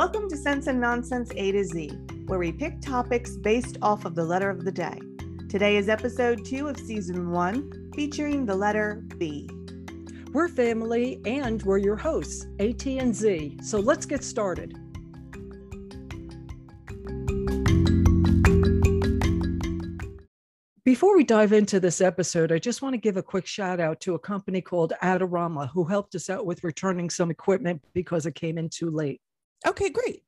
Welcome to Sense and Nonsense A to Z, where we pick topics based off of the letter of the day. Today is episode two of season one, featuring the letter B. We're family and we're your hosts, AT and Z. So let's get started. Before we dive into this episode, I just want to give a quick shout out to a company called Adorama who helped us out with returning some equipment because it came in too late. Okay, great.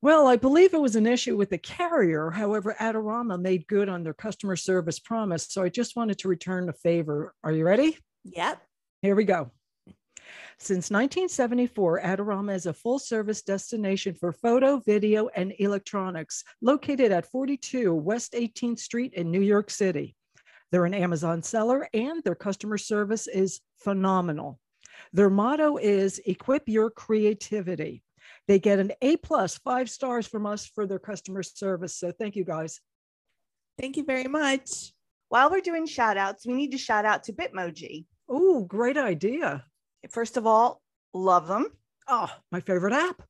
Well, I believe it was an issue with the carrier. However, Adorama made good on their customer service promise. So I just wanted to return a favor. Are you ready? Yep. Here we go. Since 1974, Adorama is a full service destination for photo, video, and electronics located at 42 West 18th Street in New York City. They're an Amazon seller and their customer service is phenomenal. Their motto is equip your creativity. They get an A plus five stars from us for their customer service. So thank you guys. Thank you very much. While we're doing shout outs, we need to shout out to Bitmoji. Oh, great idea. First of all, love them. Oh, my favorite app.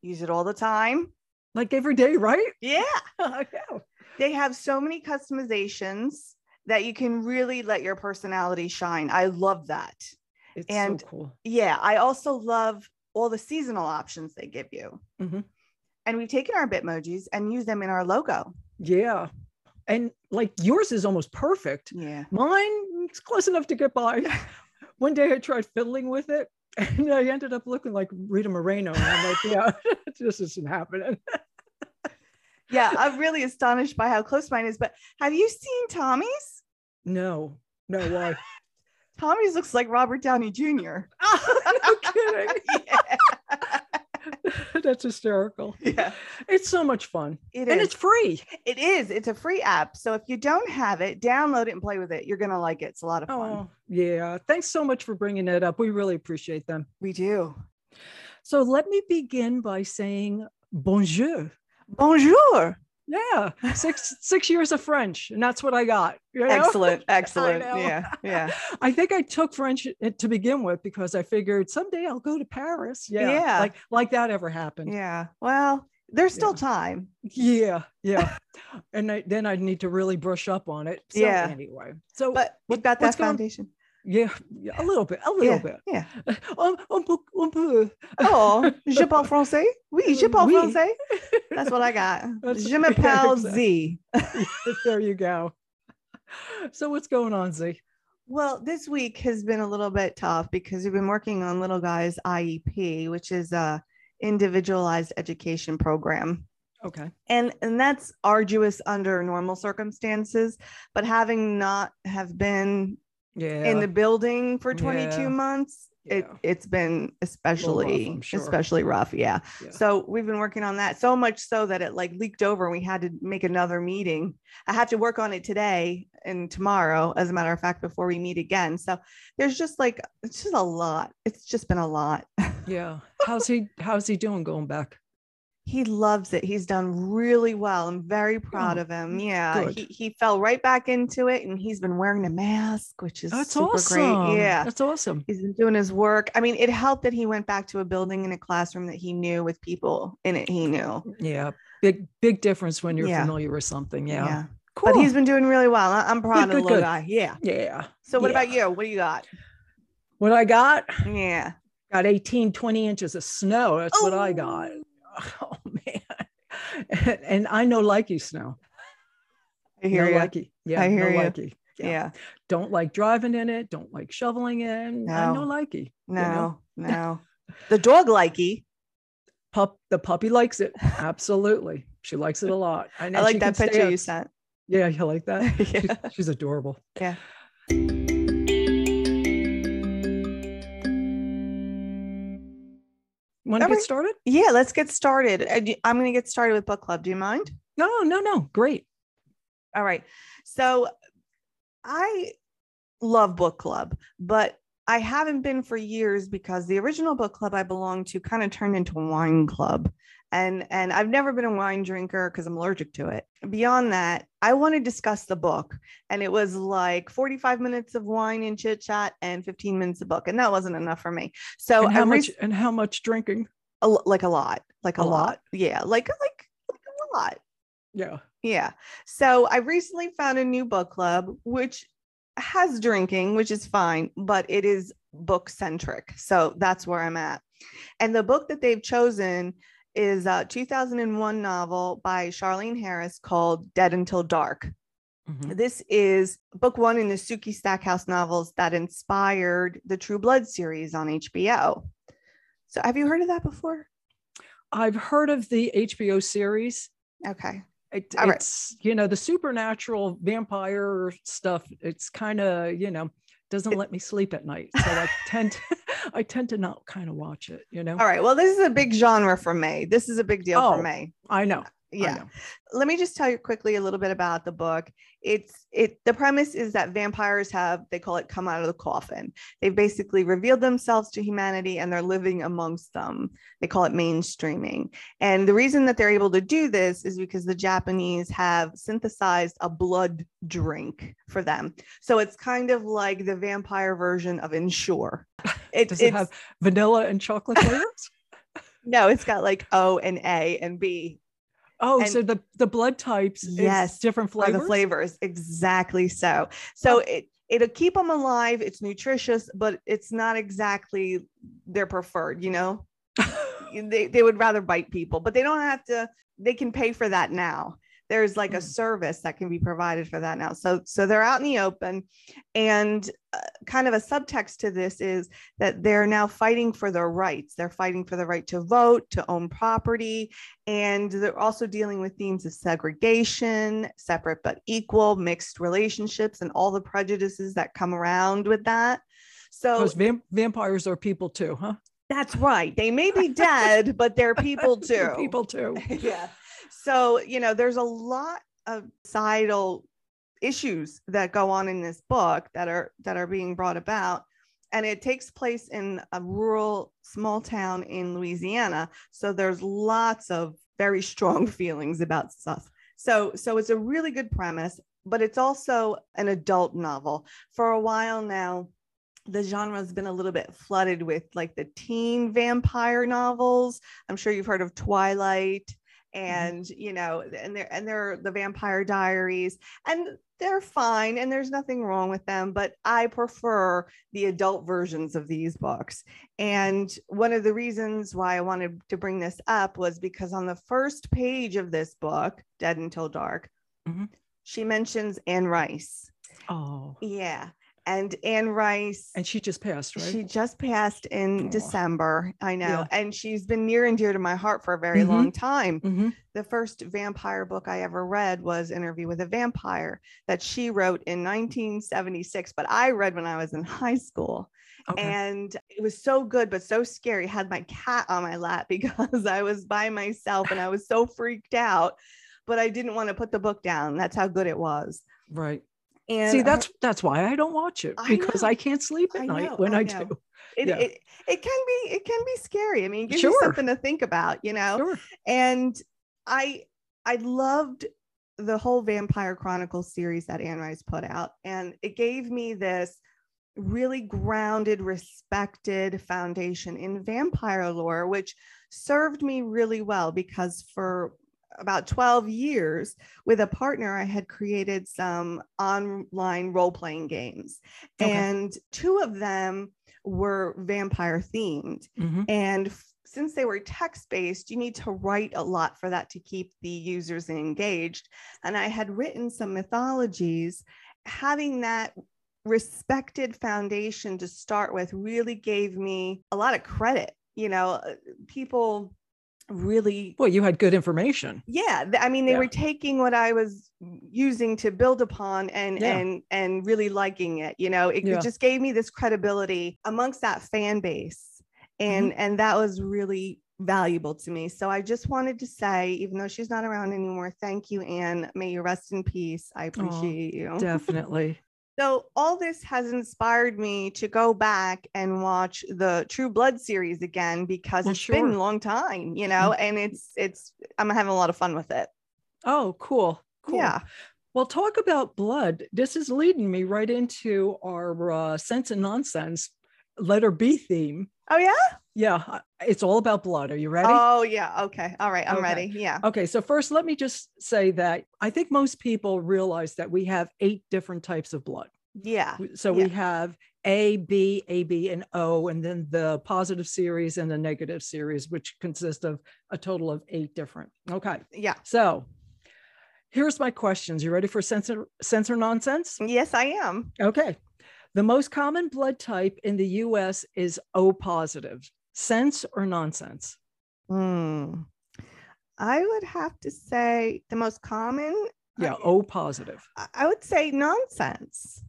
Use it all the time. Like every day, right? Yeah. Know. They have so many customizations that you can really let your personality shine. I love that. It's And- so cool. Yeah. I also love all the seasonal options they give you. Mhm. And we've taken our Bitmojis and used them in our logo. Yeah. And like yours is almost perfect. Yeah. Mine, it's close enough to get by. One day I tried fiddling with it and I ended up looking like Rita Moreno. And I'm like, yeah, this isn't happening. Yeah. I'm really astonished by how close mine is. But have you seen Tommy's? No, no, why? Tommy's looks like Robert Downey Jr. no kidding. yeah. That's hysterical. yeah. It's so much fun. It and is. it's free. It is. It's a free app. So if you don't have it, download it and play with it. You're going to like it. It's a lot of fun. Oh, yeah. Thanks so much for bringing it up. We really appreciate them. We do. So let me begin by saying bonjour. Bonjour. Yeah, six six years of French, and that's what I got. you know? Excellent. Excellent. Yeah. Yeah. I think I took French uh, to begin with because I figured someday I'll go to Paris. Yeah, Yeah. like like that ever happened. Yeah. Well, there's still Yeah. time. Yeah, yeah. and I, then I'd need to really brush up on it. So Yeah. Anyway, so But we've got that foundation. yeah, yeah, a little bit, a little Yeah. bit. Yeah. Un, un peu, un peu. Oh, je parle français. Oui, je euh, parle Oui. français. That's what I got. That's- Je m'appelle. Z. there you go. So what's going on, Z? Well, this week has been a little bit tough because we've been working on Little Guy's IEP, which is a individualized education program. Okay. And and that's arduous under normal circumstances, but having not have been Yeah. in the building for 22 Yeah. months, it it's been especially I'm sure. especially rough. Yeah. Yeah. So we've been working on that so much so that it like leaked over and we had to make another meeting. I have to work on it today and tomorrow, as a matter of fact, before we meet again. So there's just like it's just a lot. It's just been a lot. yeah. How's he? How's he doing going back? He loves it. He's done really well. I'm very proud Oh, of him. Yeah. good. He, he fell right back into it and he's been wearing a mask, which is That's super awesome. great. Yeah. That's awesome. He's been doing his work. I mean, it helped that he went back to a building in a classroom that he knew with people in it he knew. Yeah. Big big difference when you're Yeah. familiar with something. Yeah. Yeah. Cool. But he's been doing really well. I'm proud of good, the little good. guy. Yeah. yeah. So what Yeah. about you? What do you got? What I got? Yeah. Got 18, 20 inches of snow. That's what I oh. got. Oh, man. And, I know likey snow. I hear no you. likey. Yeah. I hear no ya. likey. Yeah. Don't like driving in it. Don't like shoveling in. I know No. likey. you No, know? no. The dog likey. Pup the puppy likes it. Absolutely. She likes it a lot. I know like that picture you sent. Yeah, you like that? She's, Yeah. she's adorable. Yeah. Want to get started? Yeah, let's get started. I'm going to get started with book club. Do you mind? No, no, no. Great. All right. So I love book club, but I haven't been for years because the original book club I belonged to kind of turned into a wine club. And and I've never been a wine drinker because I'm allergic to it. Beyond that, I want to discuss the book. And it was like 45 minutes of wine and chit chat and 15 minutes of book. And that wasn't enough for me. So and how much and how much drinking? a, like a lot, like a, A lot. lot? Yeah, like like like a lot. Yeah. Yeah. So I recently found a new book club which has drinking, which is fine, but it is book centric. So that's where I'm at. And the book that they've chosen is a 2001 novel by Charlaine Harris called Dead Until Dark. Mhm. This is book one in the Sookie Stackhouse novels that inspired the True Blood series on HBO. So have you heard of that before? I've heard of the HBO series. Okay. It, All right. it's you know the supernatural vampire stuff. It's kind of you know doesn't let me sleep at night, so I tend to, I tend to not kind of watch it. You know. All right. Well, this is a big mm. genre for me. This is a big deal Oh, for me. I know. Oh, I Yeah. let me just tell you quickly a little bit about the book. It's it the premise is that vampires have they call it come out of the coffin. They've basically revealed themselves to humanity and they're living amongst them. They call it mainstreaming. And the reason that they're able to do this is because the japanese have synthesized a blood drink for them. So it's kind of like the vampire version of ensure. It, Does it have vanilla and chocolate flavors? no it's got like o and a and b Oh, And- so the the blood types, is Yes, different are flavors. the flavors? exactly so. So oh. it it'll keep them alive it's nutritious but it's not exactly their preferred you know? They, they would rather bite people but they don't have to they can pay for that now there's like a Mm. service that can be provided for that now so so they're out in the open and uh, kind of a subtext to this is that they're now fighting for their rights they're fighting for the right to vote to own property and they're also dealing with themes of segregation separate but equal mixed relationships and all the prejudices that come around with that so vampires are people too, huh? that's right they may be dead but they're people too people too. yeah. So, you know, there's a lot of societal issues that go on in this book that are that are being brought about and it takes place in a rural small town in Louisiana. So there's lots of very strong feelings about stuff. So so it's a really good premise, but it's also an adult novel. For a while now, the genre has been a little bit flooded with like the teen vampire novels. I'm sure you've heard of Twilight and you know and they're and they're the vampire diaries and they're fine and there's nothing wrong with them but i prefer the adult versions of these books. And one of the reasons why i wanted to bring this up was because on the first page of this book dead until dark Mhm. she mentions anne rice. Oh, yeah and anne rice and she just passed, right? she just passed in Aw. December. I know. Yeah. And she's been near and dear to my heart for a very Mhm. long time. Mhm. The first vampire book I ever read was Interview with a Vampire that she wrote in 1976, but I read when I was in high school. Okay. And it was so good, but so scary. I had my cat on my lap because I was by myself and I was so freaked out, but I didn't want to put the book down. That's how good it was. right. And See, that's that's why I don't watch it because know. I can't sleep at I night know, when I I, do. it, yeah. it, it can be it can be scary. I mean, it gives you something to think about, you know. Sure. and i i loved the whole vampire chronicles series that anne rice put out and it gave me this really grounded respected foundation in vampire lore which served me really well because for about 12 years with a partner i had created some online role-playing games Okay. and two of them were vampire themed Mhm. and since they were text based, you need to write a lot for that to keep the users engaged. And I had written some mythologies. Having that respected foundation to start with really gave me a lot of credit. You know, uh, people really Well, you had good information. yeah i mean they Yeah. were taking what i was using to build upon and Yeah. and and really liking it you know it, it just gave me this credibility amongst that fan base and Mm-hmm. and that was really valuable to me so i just wanted to say even though she's not around anymore thank you anne may you rest in peace i appreciate you Definitely. So all this has inspired me to go back and watch the True Blood series again because Well, it's been a long time, you know, and it's it's I'm having a lot of fun with it. Oh, cool. Cool. Yeah. Well, talk about blood. This is leading me right into our uh, sense and nonsense letter B theme. Oh yeah. Yeah, it's all about blood. Are you ready? Oh yeah. Okay. All right. I'm Okay. ready. Yeah. Okay, so first, let me just say that I think most people realize that we have eight different types of blood. Yeah. So Yeah. we have A, B, A, B, and O, and then the positive series and the negative series, which consist of a total of eight different. Okay, Yeah. so here's my questions. You ready for sense or, sense or nonsense? Yes, I am. Okay. The most common blood type in the US is O positive. Sense or nonsense? Hmm. I would have to say the most common. Yeah, O positive. I- would say nonsense.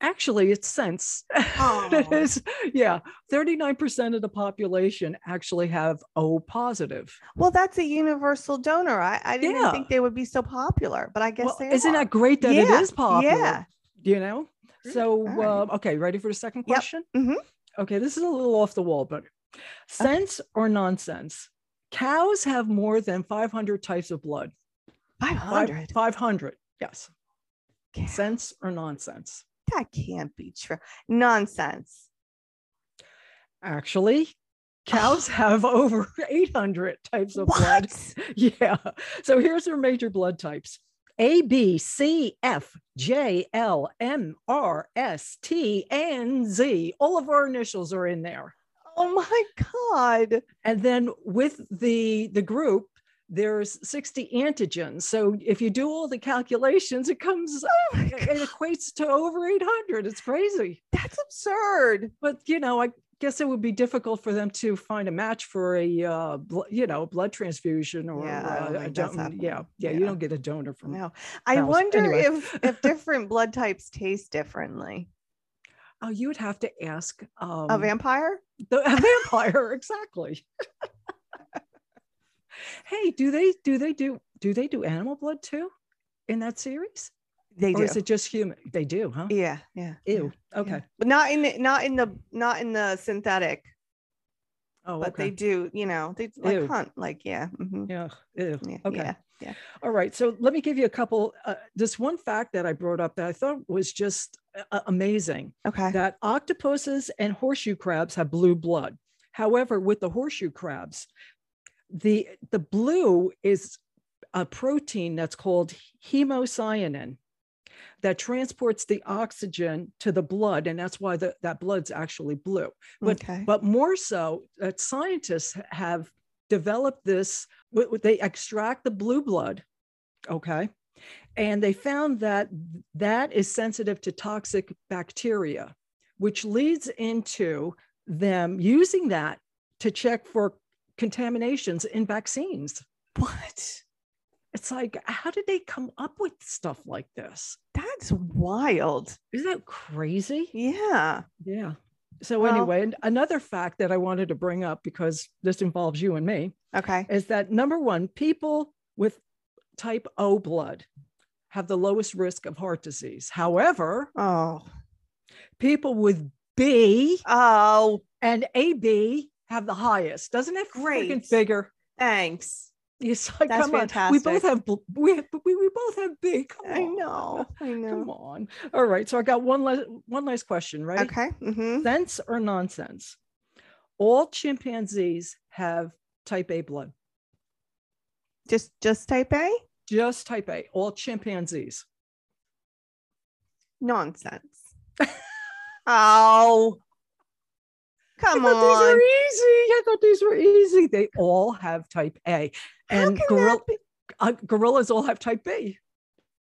Actually, it's sense. it Oh. is, yeah. 39% of the population actually have O positive. Well, that's a universal donor. I, I didn't Yeah. think they would be so popular, but I guess Well, isn't are. that great that it Yeah, is popular? yeah. Do you know? So, right. uh, okay, ready for the second Yep, question? mhm. Okay, this is a little off the wall, but sense or nonsense? Cows have more than 500 types of blood. Five Five- hundred. 500, yes. Sense or nonsense? That can't be true. Nonsense. Actually, cows have over 800 types of blood. What? Yeah. So here's their major blood types A, B, C, F, J, L, M, R, S, T, and Z. All of our initials are in there. Oh my God. And then with the the group, there's 60 antigens. So if you do all the calculations, it comes Oh it equates to over 800. It's crazy. That's absurd. But you know, I guess it would be difficult for them to find a match for a uh, bl- you know blood transfusion or Yeah, uh, don- happening. yeah, yeah you don't get a donor from No. I wonder Anyway. if if different blood types taste differently. Oh, you would have to ask um, A vampire? the a vampire exactly. hey, do they do they do do they do animal blood too in that series, They or do. is it just human? They do, huh? yeah, yeah. yeah, Ew. yeah. Okay. But not in the not in the not in the synthetic, Oh, but okay. they do, you know, they like Ew. hunt, like yeah. mhm, yeah. Ew. yeah, Okay. yeah, yeah. All right. So let me give you a couple. Uh, this one fact that I brought up that I thought was just uh, amazing. Okay. that octopuses and horseshoe crabs have blue blood. However, with the horseshoe crabs, the the blue is a protein that's called hemocyanin that transports the oxygen to the blood, and that's why the, that blood's actually blue. But okay. but more so, that scientists have developed this. They extract the blue blood, okay, and they found that that is sensitive to toxic bacteria, which leads into them using that to check for contaminations in vaccines. what? It's like, how did they come up with stuff like this? That's wild. Isn't that crazy? Yeah. Yeah. So Well- anyway, and another fact that I wanted to bring up because this involves you and me Okay. is that number one, people with type O blood have the lowest risk of heart disease. However, Oh. people with B Oh, and AB have the highest. Doesn't it freaking Great. figure? thanks. It's like, That's come on, we both have we, have, we we both have B. Come I on. know. I know. Come on. All right. So I got one last one last question, right? Okay. hmm Sense or nonsense? All chimpanzees have type A blood. Just just type A? Just type A. All chimpanzees. Nonsense. oh. Come I thought these are easy. I thought these were easy. They all have type A, and can gorilla, be? uh, gorillas all have type B.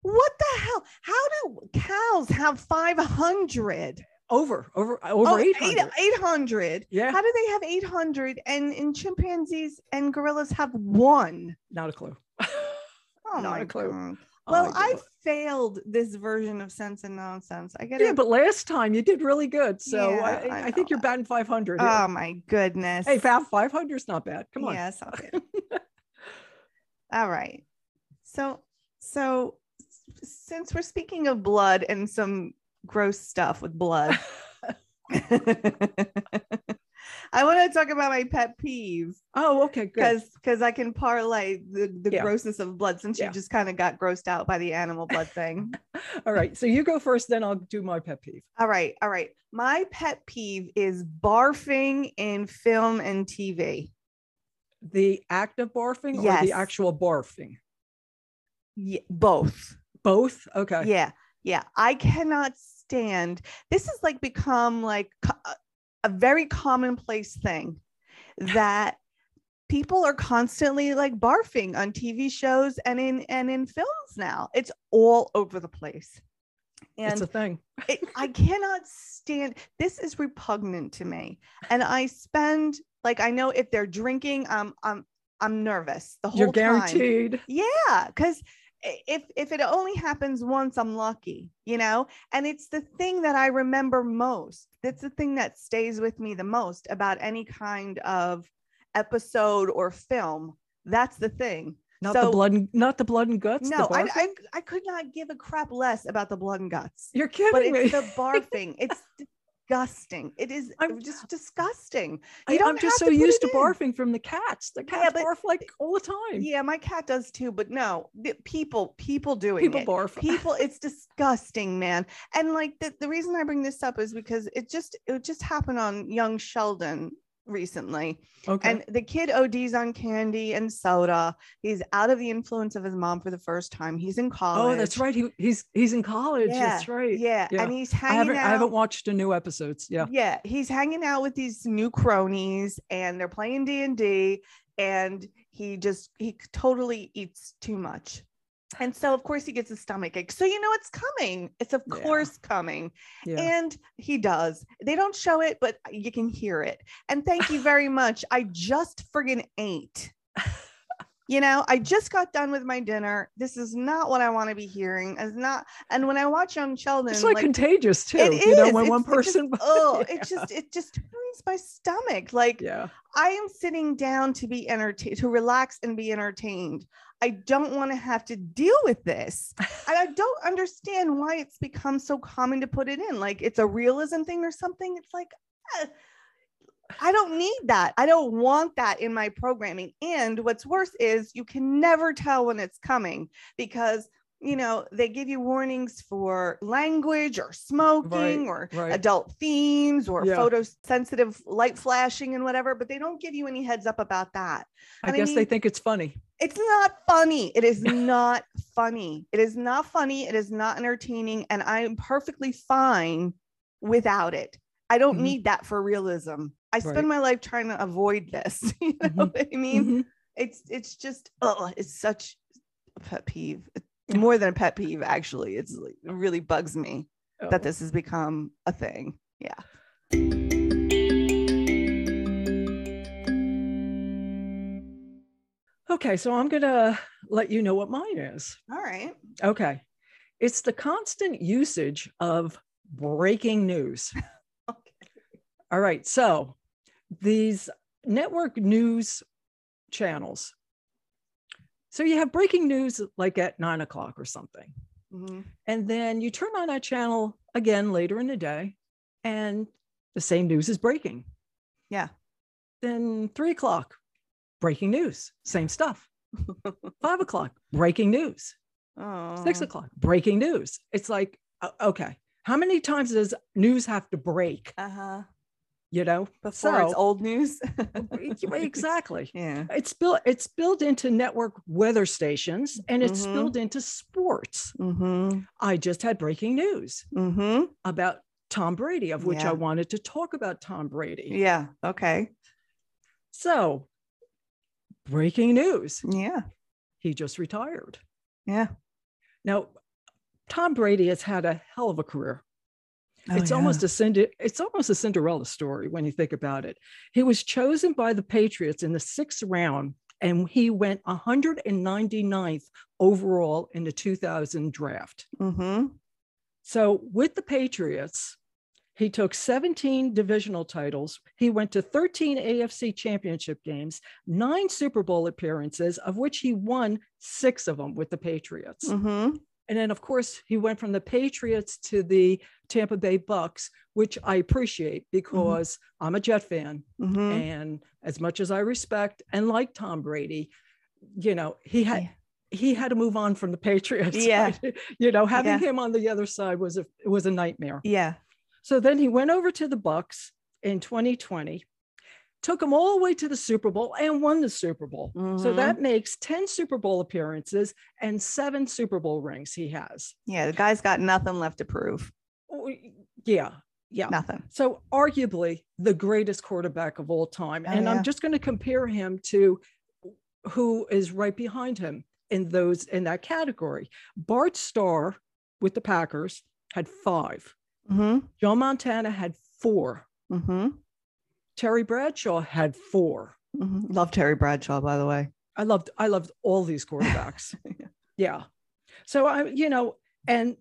What the hell? How do cows have 500? Over, over, over Oh, eight eight- hundred. 800. Yeah, How do they have 800 and in chimpanzees and gorillas have one? not a clue. Oh Not my a clue. God. Oh, Well, I I failed this version of sense and nonsense. I get yeah, it. but last time you did really good. So Yeah, I, I I, think you're batting five hundred. here. oh my goodness. hey, five hundred is not bad. Come on. Yes, okay. All right. So, so since we're speaking of blood and some gross stuff with blood, I want to talk about my pet peeve Oh, okay, good. because because I can parlay the, the Yeah. grossness of blood since Yeah. you just kind of got grossed out by the animal blood thing. All right. So you go first, then I'll do my pet peeve. all right, all right. My pet peeve is barfing in film and TV. The act of barfing or Yes. the actual barfing? Yeah, both. Both. Okay. Yeah, yeah. I cannot stand. This has like become like uh, a very commonplace thing that people are constantly like barfing on TV shows and in and in films now. It's all over the place. it's And a thing. it, I cannot stand this is repugnant to me. And I spend like I know if they're drinking, I'm I'm I'm nervous the whole You're time. guaranteed. Yeah, because if if it only happens once, I'm lucky, you know. And it's the thing that I remember most. That's the thing that stays with me the most about any kind of episode or film. That's the thing. Not the blood. And, not the blood and guts. No, I. I I could not give a crap less about the blood and guts. You're But kidding me. it's the barfing. It's disgusting. It is I'm- just disgusting. I, am just so to used to in. barfing from the cats. The Yeah, cats but- barf like all the time. Yeah, my cat does too, but no, the people people doing People it. barf. people it's disgusting man and like the, the reason i bring this up is because it just it just happened on young sheldon recently okay. and the kid ods on candy and soda he's out of the influence of his mom for the first time he's in college oh, that's right. He, he's he's in college. that's right. yeah, Yeah. and he's I hanging haven't out I haven't watched the new episodes. Yeah. yeah he's hanging out with these new cronies and they're playing d&d and he just he totally eats too much and so of course he gets a stomach ache. So you know it's coming. It's of Yeah. course coming. Yeah. and he does. They don't show it but uh, you can hear it. And thank you very much. I just friggin ate you know i just got done with my dinner this is not what i want to be hearing as not and when i watch young sheldon it's like, contagious too. it you know, when one It's- it just- person. oh Yeah. it just it just turns my stomach like yeah. I am sitting down to be entertained, to relax and be entertained. I don't want to have to deal with this. and I don't understand why it's become so common to put it in. Like it's a realism thing or something. It's like, eh, I don't need that. I don't want that in my programming. And what's worse is you can never tell when it's coming because you know they give you warnings for language or smoking or right. adult themes or Yeah. photosensitive light flashing and whatever but they don't give you any heads up about that I and I guess they think it's funny. it's not funny it is not funny it is not funny it is not entertaining and i'm perfectly fine without it i don't Mhm. need that for realism i spend Right. my life trying to avoid this you know Mhm. what i mean Mhm. it's it's just oh it's such a pet peeve It's more than a pet peeve actually it's like, it really bugs me Oh. that this has become a thing yeah Okay, so I'm gonna let you know what mine is. all right Okay. It's the constant usage of breaking news. okay All right. So these network news channels. So you have breaking news like at nine o'clock or something. Mhm. And then you turn on that channel again later in the day, and the same news is breaking. Yeah. Then three o'clock, breaking news, same stuff. Five o'clock, breaking news. Six Oh. o'clock, breaking news. It's like, okay, how many times does news have to break? uh-huh You know, before it's old news exactly. yeah It's built. It's built into network weather stations, and it's Mhm. spilled into sports. mm-hmm I just had breaking news mm-hmm about Tom Brady, of which Yeah. I wanted to talk about Tom Brady. yeah okay So, breaking news: yeah he just retired. yeah Now, Tom Brady has had a hell of a career. Oh, it's almost a Cinder, it's almost a Cinderella story when you think about it. He was chosen by the Patriots in the sixth round, and he went 199th overall in the 2000 draft. mm-hmm So with the Patriots, he took 17 divisional titles. He went to 13 AFC championship games, nine Super Bowl appearances, of which he won six of them with the Patriots. mm-hmm And then, of course, he went from the Patriots to the Tampa Bay Bucks, which I appreciate because I'm a Jet fan. Mhm. And as much as I respect and like Tom Brady, you know, he had Yeah. he had to move on from the Patriots. Yeah. you know, having Yeah. him on the other side was a was a nightmare. Yeah. So then he went over to the Bucks in 2020, took them all the way to the Super Bowl and won the Super Bowl. So Mhm. that makes 10 Super Bowl appearances and seven Super Bowl rings he has. Yeah. The guy's got nothing left to prove. Oh, Yeah. Yeah. Nothing. So arguably the greatest quarterback of all time. Oh, and yeah. I'm just going to compare him to who is right behind him in those in that category. Bart Starr with the Packers had five. Mm-hmm. Joe Montana had four. Mm-hmm. Terry Bradshaw had four. hmm Love Terry Bradshaw, by the way. I loved I loved all these quarterbacks. yeah. So I you know and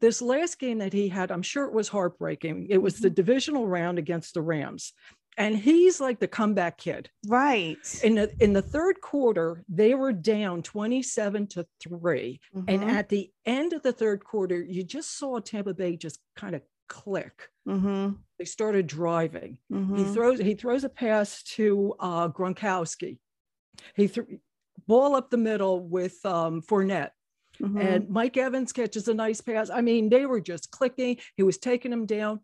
this last game that he had I'm sure it was heartbreaking. It was the divisional round against the Rams. And he's like the comeback kid. Right. In the in the third quarter, they were down 27 to 3. And Mhm. at the end of the third quarter, you just saw Tampa Bay just kind of click. Mhm. They started driving. He Mhm. throws he throws a pass to uh, Gronkowski. He threw ball up the middle with um, Fournette, Mhm. and Mike Evans catches a nice pass. I mean, they were just clicking. He was taking them down.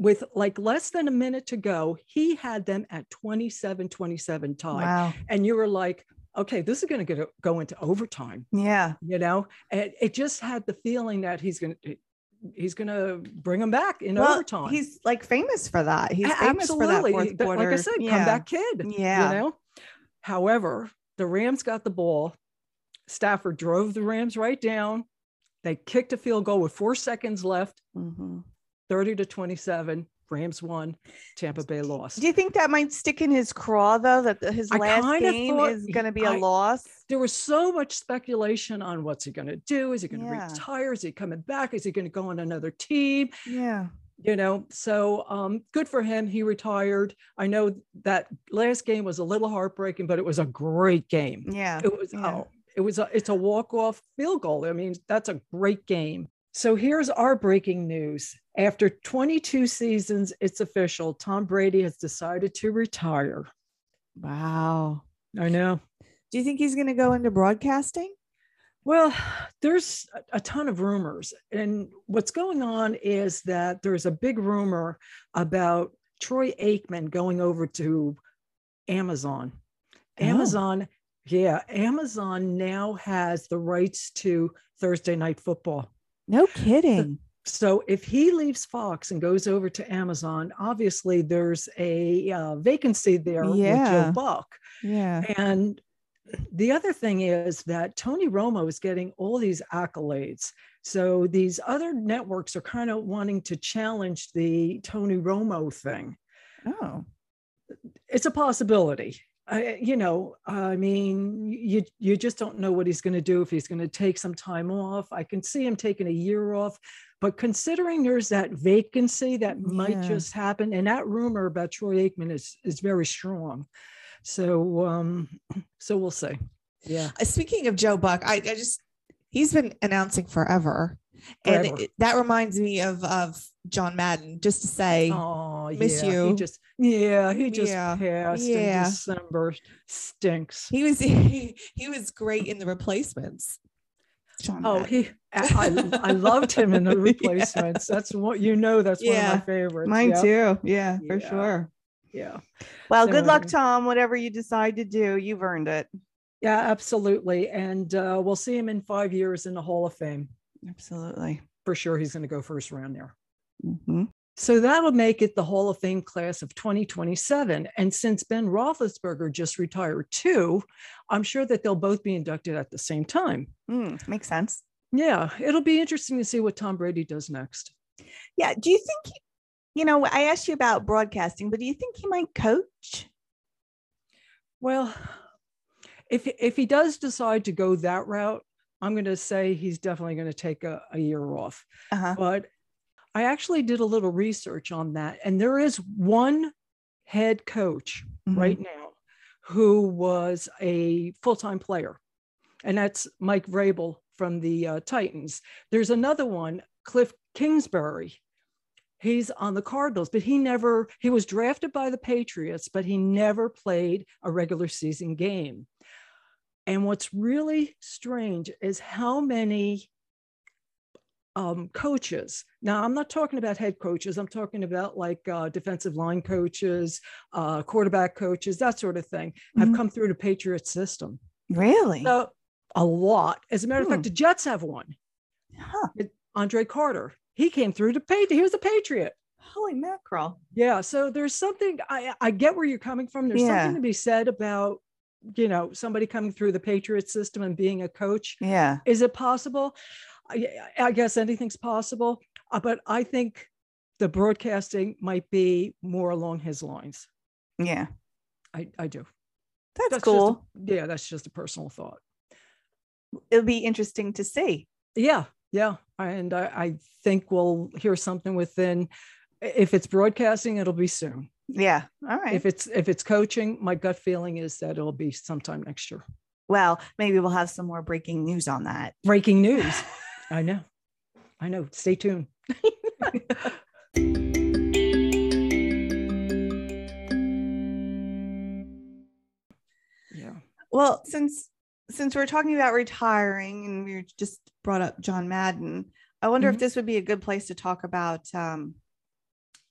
With like less than a minute to go, he had them at 27 27 tie. wow. And you were like, okay, this is going to go into overtime, Yeah. you know? And it just had the feeling that he's going to. He's gonna bring him back in Well, overtime. he's like famous for that. He's famous for that absolutely. fourth quarter. Like I said, yeah. comeback kid. Yeah. You know. However, the Rams got the ball. Stafford drove the Rams right down. They kicked a field goal with four seconds left, Mhm. 30 to 27. Rams won. Tampa Bay lost. Do you think that might stick in his craw though? That his last game thought is going to be a I- loss? There was so much speculation on what's he going to do. Is he going to Yeah. retire? Is he coming back? Is he going to go on another team? Yeah. you know so um good for him he retired i know that last game was a little heartbreaking but it was a great game Yeah. it was yeah. oh it was a it's a walk-off field goal i mean that's a great game so here's our breaking news after 22 seasons it's official tom brady has decided to retire Wow. i know Do you think he's going to go into broadcasting? Well, there's a- ton of rumors. And what's going on is that there's a big rumor about Troy Aikman going over to Amazon. Oh. Amazon, yeah, Amazon now has the rights to Thursday night football. No kidding. So if he leaves Fox and goes over to Amazon, obviously there's a uh, vacancy there with Joe Buck. yeah. And the other thing is that Tony Romo is getting all these accolades. So these other networks are kind of wanting to challenge the Tony Romo thing. Oh. It's a possibility. I, you know, I mean, you you just don't know what he's going to do if he's going to take some time off. I can see him taking a year off, but considering there's that vacancy that might Yeah. just happen, and that rumor about Troy Aikman is is very strong. So um, so we'll see. Yeah. Uh, Speaking of Joe Buck, I, I just he's been announcing forever, and it- that reminds me of of John Madden. Just to say, Oh, Miss yeah. He you. just yeah, he just Yeah. passed Yeah. in December. Stinks. he was he, he was great in the replacements. John Oh, Madden. he I, I loved him in the Yeah. replacements. That's what you know. That's one of my favorites. Mine yeah. too. Yeah, for Yeah. sure. Yeah. Well, So, good luck, Tom. Whatever you decide to do, you've earned it. Yeah, absolutely. And uh, we'll see him in five years in the Hall of Fame. Absolutely. For sure, he's going to go first round there. Mhm. So that'll make it the Hall of Fame class of 2027. And since Ben Roethlisberger just retired too, I'm sure that they'll both be inducted at the same time. Mm, makes sense. Yeah, it'll be interesting to see what Tom Brady does next. Yeah. Do you think, you know, I asked you about broadcasting, but do you think he might coach? Well, if if he does decide to go that route, I'm going to say he's definitely going to take a, a year off. Uh-huh. But I actually did a little research on that, and there is one head coach Mhm. right now who was a full time player, and that's Mike Vrabel from the uh, Titans. There's another one, Kliff Kingsbury. He's on the Cardinals, but he never, he was drafted by the Patriots, but he never played a regular season game. And what's really strange is how many um, coaches. Now, I'm not talking about head coaches. I'm talking about like uh, defensive line coaches, uh, quarterback coaches, that sort of thing, have Mhm. come through the Patriot system. Really? So a lot. As a matter of Hmm. fact, the Jets have one. Huh. Andre Carter. He came through to pay. He was a Patriot. Holy mackerel. Yeah. So there's something I, I get where you're coming from. There's Yeah. something to be said about, you know, somebody coming through the Patriot system and being a coach. Yeah. Is it possible? I, I guess anything's possible, uh, but I think the broadcasting might be more along his lines. Yeah. I, I do. That's, a- cool. yeah, that's just a personal thought. It'll be interesting to see. Yeah, yeah. And I, I think we'll hear something within if it's broadcasting, it'll be soon. Yeah. All right. If it's if it's coaching, my gut feeling is that it'll be sometime next year. well, maybe we'll have some more breaking news on that. Breaking news. I know. I know. Stay tuned. yeah. Well, since since we're talking about retiring and we just brought up John Madden, I wonder if Mhm. this would be a good place to talk about um,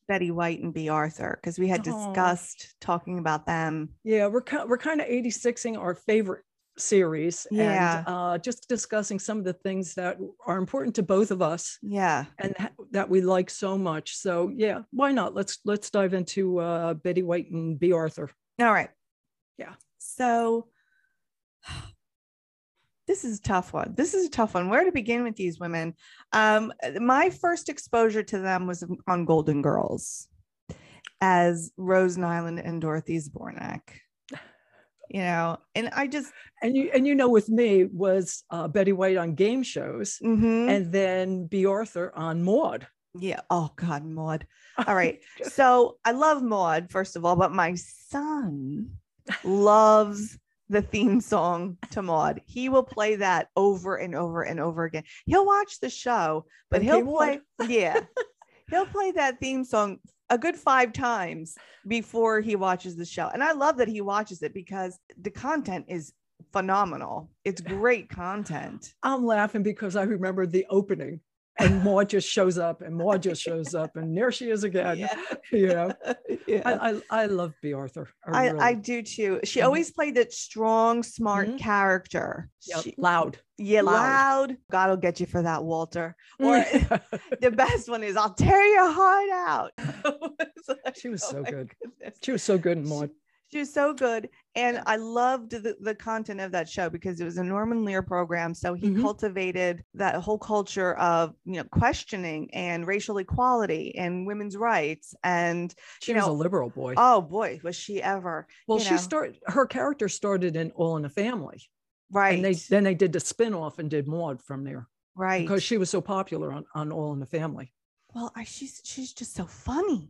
Betty White and Bea Arthur because we had Aw. discussed talking about them. Yeah, we're we're kind of 86ing our favorite series Yeah. and uh, just discussing some of the things that are important to both of us Yeah. and ha- that we like so much. So yeah, why not? Let's let's dive into uh, Betty White and Bea Arthur. All right. Yeah. So this is a tough one. This is a tough one. Where to begin with these women? Um, my first exposure to them was on Golden Girls as Rose Nylund and Dorothy Zbornak. You know, and I just And you and you know, with me was uh, Betty White on game shows, mhm. and then Bea Arthur on Maude. yeah. Oh God, Maude. All right. so I love Maude, first of all, but my son loves the theme song to Maude. He will play that over and over and over again. He'll watch the show, but he'll Okay, play, yeah, he'll play that theme song a good five times before he watches the show. And I love that he watches it because the content is phenomenal. It's great content. I'm laughing because I remember the opening, and Maude just shows up, and Maude just shows up, and there she is again. Yeah. You know, yeah. I, I I love Bea Arthur. I, really- I do too. She Mhm. always played that strong, smart Mhm. character. Yep, She- loud. yeah, loud. loud. God will get you for that, Walter. Or the best one is I'll tear your heart out. Like, She was oh so good. goodness. she was so good in Maude. She was so good. And I loved the, the content of that show because it was a Norman Lear program. So he Mhm. cultivated that whole culture of, you know, questioning and racial equality and women's rights. And She was know, a liberal boy. oh boy, was she ever well, she know. started. Her character started in All in the Family, right. and they then they did the spin off and did Maude from there right. because she was so popular on, on All in the Family. well, I, she's she's just so funny.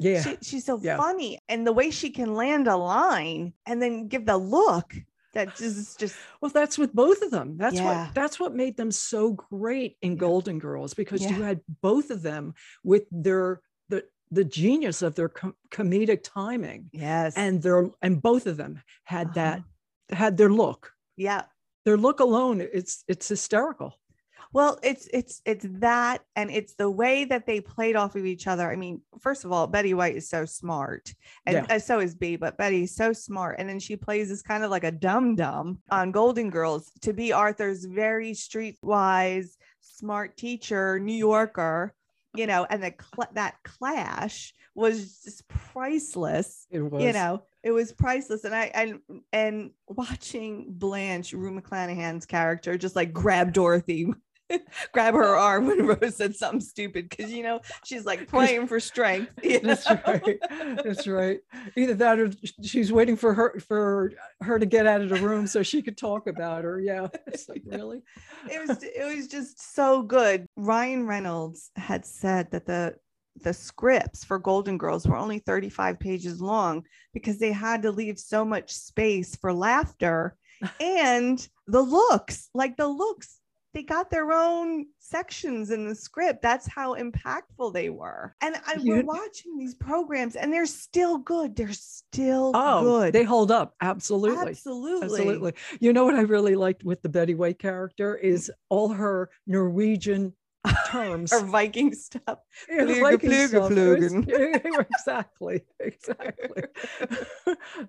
Yeah, She, she's so Yeah. funny, and the way she can land a line and then give the look that is just Well, that's with both of them. That's Yeah. what that's what made them so great in Golden Girls because you had both of them with their the the genius of their com- comedic timing yes, and their and both of them had Uh-huh. that had their look. yeah. Their look alone, it's it's hysterical. Well, it's it's it's that, and it's the way that they played off of each other. I mean, first of all, Betty White is so smart, and Yeah. uh, so is Bea. But Betty's so smart, and then she plays this kind of like a dum dum on Golden Girls to Bea Arthur's very streetwise, smart teacher, New Yorker. You know, and the cl- that clash was just priceless. It was You know, it was priceless. And I and and watching Blanche, Rue McClanahan's character, just like grab Dorothy, grab her arm when Rose said something stupid because you know she's like praying for strength. That's know? right. That's right. Either that or she's waiting for her for her to get out of the room so she could talk about her. Yeah. It's like really. it was it was just so good. Ryan Reynolds had said that the the scripts for Golden Girls were only 35 pages long because they had to leave so much space for laughter and the looks. Like the looks they got their own sections in the script. That's how impactful they were. And I, we're watching these programs and they're still good. They're still Oh, good. they hold up. Absolutely. Absolutely. Absolutely. You know what I really liked with the Betty White character is all her Norwegian terms. Or Viking stuff. Yeah, Viking stuff. Exactly. Exactly.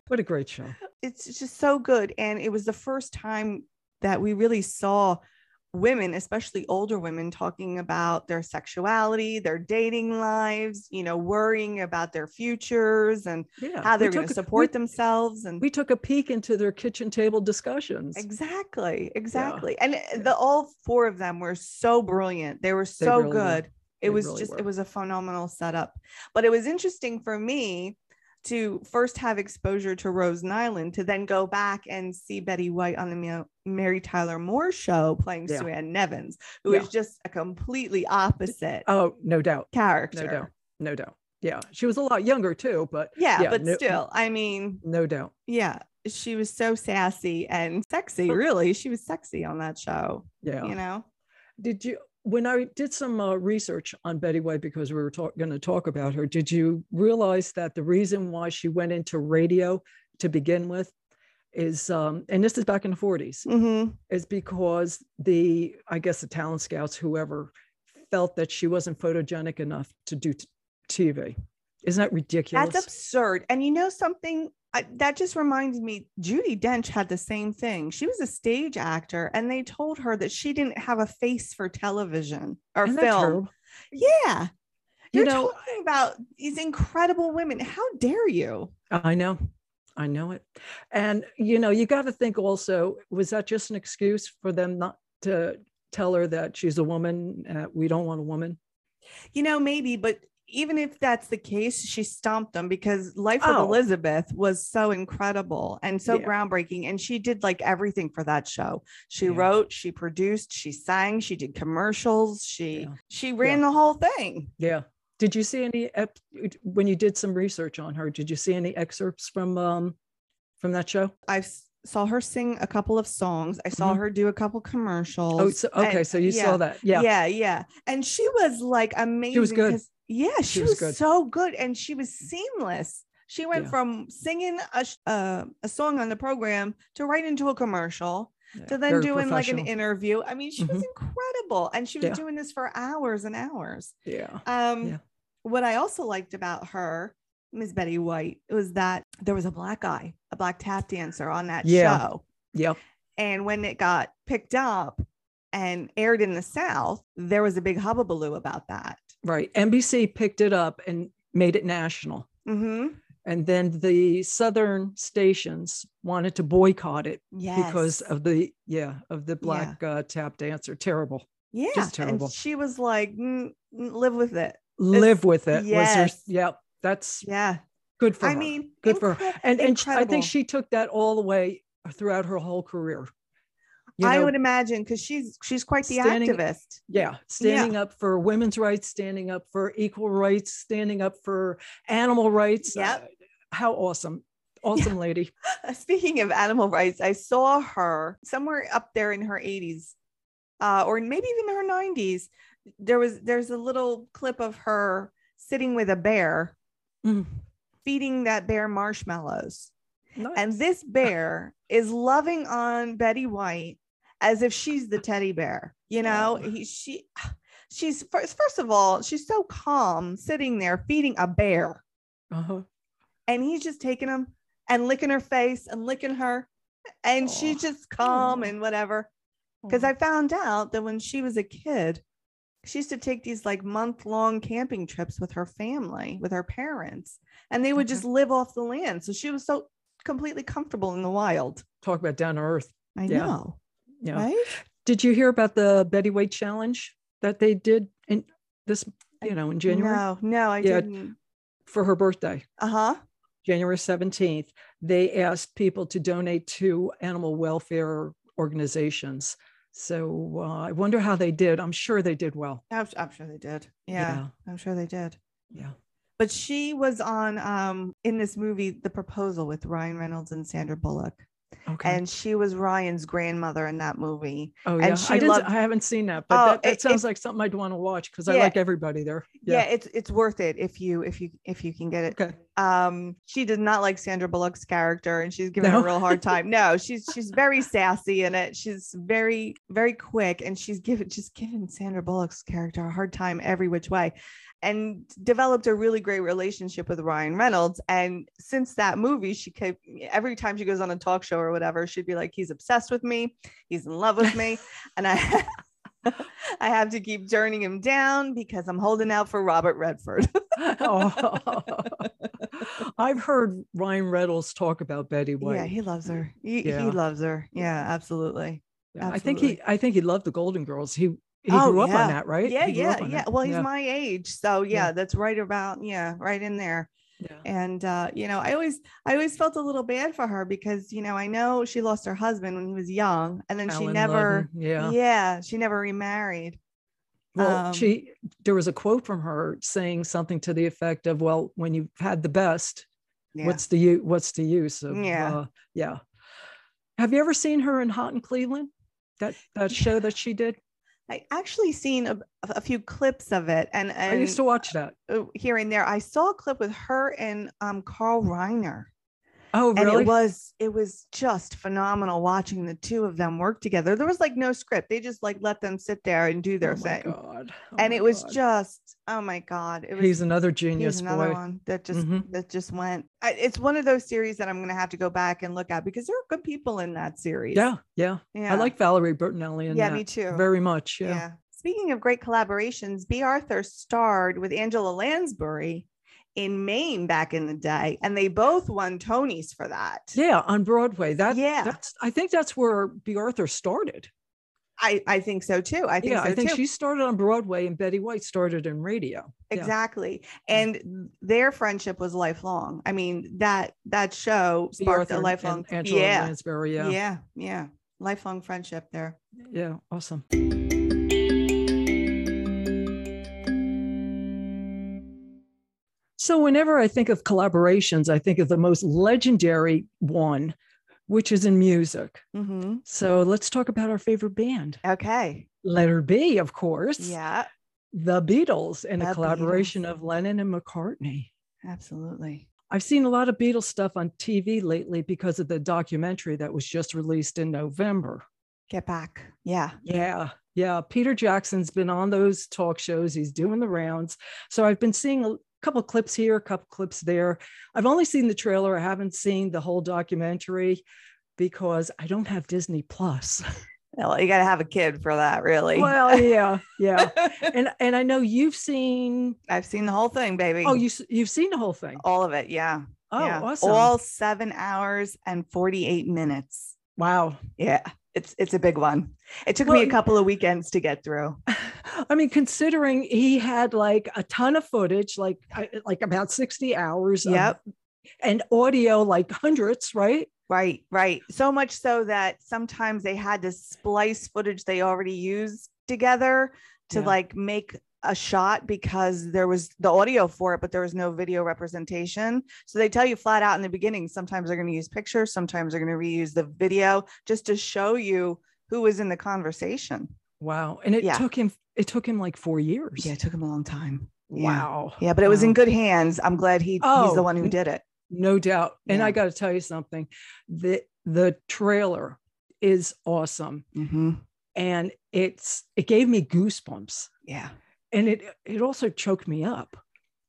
what a great show. it's just so good. And it was the first time that we really saw women, especially older women, talking about their sexuality, their dating lives, you know, worrying about their futures and Yeah. how they're going to support we, themselves. And We took a peek into their kitchen table discussions. exactly, exactly. And eh, the all four of them were so brilliant. They were so really good. It was really just, were. it was a phenomenal setup. But it was interesting for me to first have exposure to Rose Nylund to then go back and see Betty White on the Mary Tyler Moore show playing Yeah. Sue Ann Nevins, who is Yeah. just a completely opposite Oh, no doubt. character. No doubt. No doubt. Yeah. She was a lot younger too, but Yeah, Yeah, but no- still, I mean, no doubt. yeah, she was so sassy and sexy. Really, she was sexy on that show. Yeah. You know, Did you, when I did some uh, research on Betty White, because we were going to talk about her, did you realize that the reason why she went into radio to begin with is, um, and this is back in the 40s, Mhm. is because the, I guess the talent scouts, whoever, felt that she wasn't photogenic enough to do t- TV. Isn't that ridiculous? that's absurd. And you know something? I, that just reminded me, Judi Dench had the same thing. She was a stage actor, and they told her that she didn't have a face for television or Isn't film. Yeah. You You're know- talking about these incredible women. How dare you? I know. I know it. And, you know, you got to think also, was that just an excuse for them not to tell her that she's a woman? Uh, we don't want a woman. You know, maybe, but even if that's the case, she stomped them because Life Oh. of Elizabeth was so incredible and so Yeah. groundbreaking. And she did like everything for that show. She Yeah. wrote, she produced, she sang, she did commercials, she Yeah. she ran the whole thing. Yeah. Did you see any, ep- when you did some research on her, did you see any excerpts from, um, from that show? I s- saw her sing a couple of songs. I saw Mhm. her do a couple commercials. Oh, so, okay. and- So you yeah. saw that. Yeah. yeah yeah and she was like amazing She was good. Yeah she, was was, good. so good and she was seamless she went Yeah. from singing a, uh, a song on the program to right into a commercial Yeah, to then doing like an interview i mean she was Mhm. incredible and she was Yeah. doing this for hours and hours Yeah. um Yeah. what i also liked about her miss betty white was that there was a black guy a black tap dancer on that Yeah. show Yep. and when it got picked up and aired in the South, there was a big hubbubaloo about that. Right. NBC picked it up and made it national. Mm-hmm. And then the southern stations wanted to boycott it Yes. because of the yeah of the black uh, tap dancer. Terrible. yeah, just terrible. And she was like, "Mm, mm, live with it. Live with it. Was yes. her, yeah, that's Yeah. good for I her. mean, good for her. incre- And and I think she took that all the way throughout her whole career. You I would imagine because she's she's quite the standing- activist. yeah, standing up for women's rights, standing up for equal rights, standing up for animal rights. Yeah, Uh, how awesome. Awesome lady. Speaking of animal rights, I saw her somewhere up there in her 80s, uh, or maybe even her 90s. There was there's a little clip of her sitting with a bear, Mm, feeding that bear marshmallows. nice. And this bear is loving on Betty White as if she's the teddy bear. You know, he, she, she's first, first of all, she's so calm sitting there feeding a bear, uh-huh. and he's just taking him and licking her face and licking her, and she's just calm and whatever. Because. I found out that when she was a kid, she used to take these like month long camping trips with her family, with her parents, and they would Okay. just live off the land. So she was so completely comfortable in the wild. talk about down to earth. I Yeah. know, Yeah. right? Did you hear about the Betty White challenge that they did in this, you know, in January No, no, I Yeah. didn't. for her birthday, Uh huh. January 17th? They asked people to donate to animal welfare organizations. So uh, I wonder how they did. I'm sure they did well. I'm, I'm sure they did. Yeah, Yeah. I'm sure they did. Yeah. But she was on um in this movie, The Proposal, with Ryan Reynolds and Sandra Bullock. Okay. and she was Ryan's grandmother in that movie. oh and yeah, she I loved- I haven't seen that, but Oh, that, that it- sounds it- like something I'd want to watch because I like everybody there. Yeah. it's it's worth it if you if you if you can get it. Okay. Um, she did not like Sandra Bullock's character, and she's giving No? a real hard time. No, she's she's very sassy in it. She's very very quick, and she's given just giving Sandra Bullock's character a hard time every which way. And developed a really great relationship with Ryan Reynolds. And since that movie, she kept every time she goes on a talk show or whatever, she'd be like, "He's obsessed with me. He's in love with me," and I. I have to keep turning him down because I'm holding out for Robert Redford. oh. I've heard Ryan Reynolds talk about Betty White. Yeah, he loves her. He, Yeah. he loves her. Yeah, absolutely. Yeah, I think he. I think he loved the Golden Girls. He he Oh, grew up yeah. on that, right? Yeah, yeah, yeah. that. Well, he's yeah. my age, so yeah, Yeah. that's right about yeah, right in there. yeah. And uh, you know, I always I always felt a little bad for her because you know I know she lost her husband when he was young, and then she never, Ludden, yeah. yeah, she never remarried. Well, Um, she there was a quote from her saying something to the effect of, "Well, when you've had the best, what's the use? What's the use of? Yeah. uh, yeah." Have you ever seen her in Hot in Cleveland? That that show that she did. I actually seen a, a few clips of it, and, and I used to watch that. uh, here and there. I saw a clip with her and um Carl Reiner. Oh, and really? it was it was just phenomenal watching the two of them work together there was like no script they just like let them sit there and do their oh my thing God. Oh and it was God. just oh my god it was He's another he's genius another boy. one that just Mhm. that just went I, it's one of those series that i'm gonna have to go back and look at because there are good people in that series Yeah, yeah, yeah I like Valerie Bertinelli in yeah that me too very much. yeah. Yeah. speaking of great collaborations bea arthur starred with angela lansbury in Mame back in the day and they both won tonys for that Yeah, on Broadway. That Yeah. that's I think that's where Bea Arthur started. I, I think so too. I think yeah, so I think too. she started on Broadway and Betty White started in radio. Yeah. exactly. And their friendship was lifelong. I mean, that that show sparked a lifelong and Angela yeah, Lansbury. Yeah. yeah, yeah, lifelong friendship there. Yeah. Awesome. So whenever I think of collaborations, I think of the most legendary one, which is in music. hmm So let's talk about our favorite band. Okay. Letter B, of course. Yeah, The Beatles and The a collaboration Beatles. of Lennon and McCartney. absolutely. I've seen a lot of Beatles stuff on TV lately because of the documentary that was just released in November. Get back. Yeah. Yeah. Yeah. Peter Jackson's been on those talk shows. He's doing the rounds. So I've been seeing couple clips here, a couple clips there. I've only seen the trailer. I haven't seen the whole documentary because I don't have Disney Plus. Well, you got to have a kid for that, really. well, yeah. Yeah. And and I know you've seen I've seen the whole thing, baby. oh, you you've seen the whole thing. all of it. Yeah. Oh, yeah. awesome. All seven hours and 48 minutes. wow. Yeah. It's it's a big one. It took me a couple of weekends to get through. I mean, considering he had like a ton of footage, like like about 60 hours of- Yep. and audio like hundreds, right? Right, right. So much so that sometimes they had to splice footage they already used together to Yeah. like make a shot because there was the audio for it, but there was no video representation. So they tell you flat out in the beginning, sometimes they're going to use pictures, sometimes they're going to reuse the video just to show you who was in the conversation. Wow. And it Yeah. took him, it took him like four years. Yeah, it took him a long time. Yeah. Wow. Yeah, but it was in good hands. I'm glad he he's Oh, the one who did it. No doubt. And I got to tell you something. The the trailer is awesome. Mhm. And it's it gave me goosebumps. Yeah. And it it also choked me up.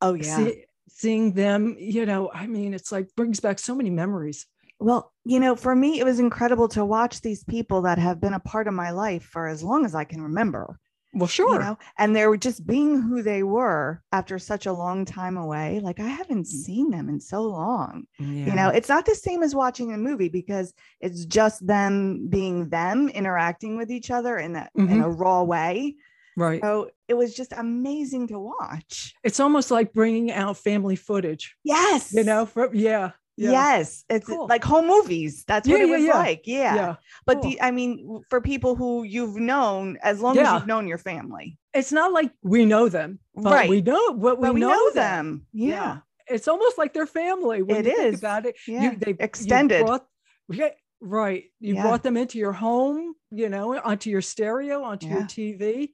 Oh yeah. See- seeing them, you know, I mean, it's like brings back so many memories. Well, you know, for me, it was incredible to watch these people that have been a part of my life for as long as I can remember. Well, sure. You know, and they were just being who they were after such a long time away. Like I haven't mm. seen them in so long. You know, it's not the same as watching a movie because it's just them being them interacting with each other in that in a mm-hmm. raw way. Right. So it was just amazing to watch. It's almost like bringing out family footage, Yes. you know, from, yeah. Yeah. Yes, it's Cool. like home movies. That's what it yeah, was yeah. like. Yeah. Yeah. But Cool. the, I mean, for people who you've known as long as you've known your family, It's not like we know them, but Right. we know what we, we know, know, them. them. Yeah. It's almost like their family. When It you think about it, Yeah. you, they you Extended. brought- Right. You Yeah. brought them into your home, you know, onto your stereo, onto your TV.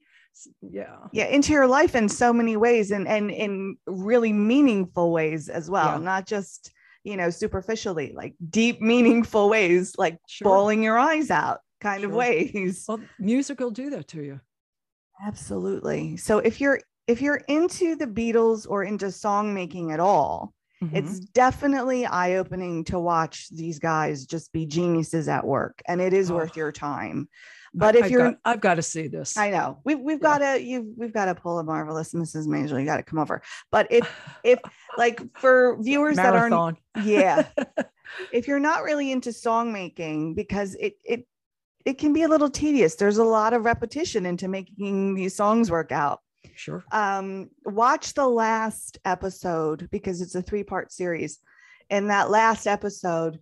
Yeah. yeah into your life in so many ways and and in really meaningful ways as well Yeah. not just you know superficially like deep meaningful ways like Sure. bawling your eyes out kind of ways Well, music will do that to you. absolutely so if you're if you're into the beatles or into song making at all Mhm. it's definitely eye-opening to watch these guys just be geniuses at work and it is Oh. worth your time but if I've you're got, I've got to see this. I know we've we've Yeah. got to you we've got to pull a marvelous Mrs. Maisel. You got to come over. But if if like for viewers that aren't yeah, if you're not really into song making because it it it can be a little tedious. There's a lot of repetition into making these songs work out. sure. Um, watch the last episode because it's a three part series. In that last episode,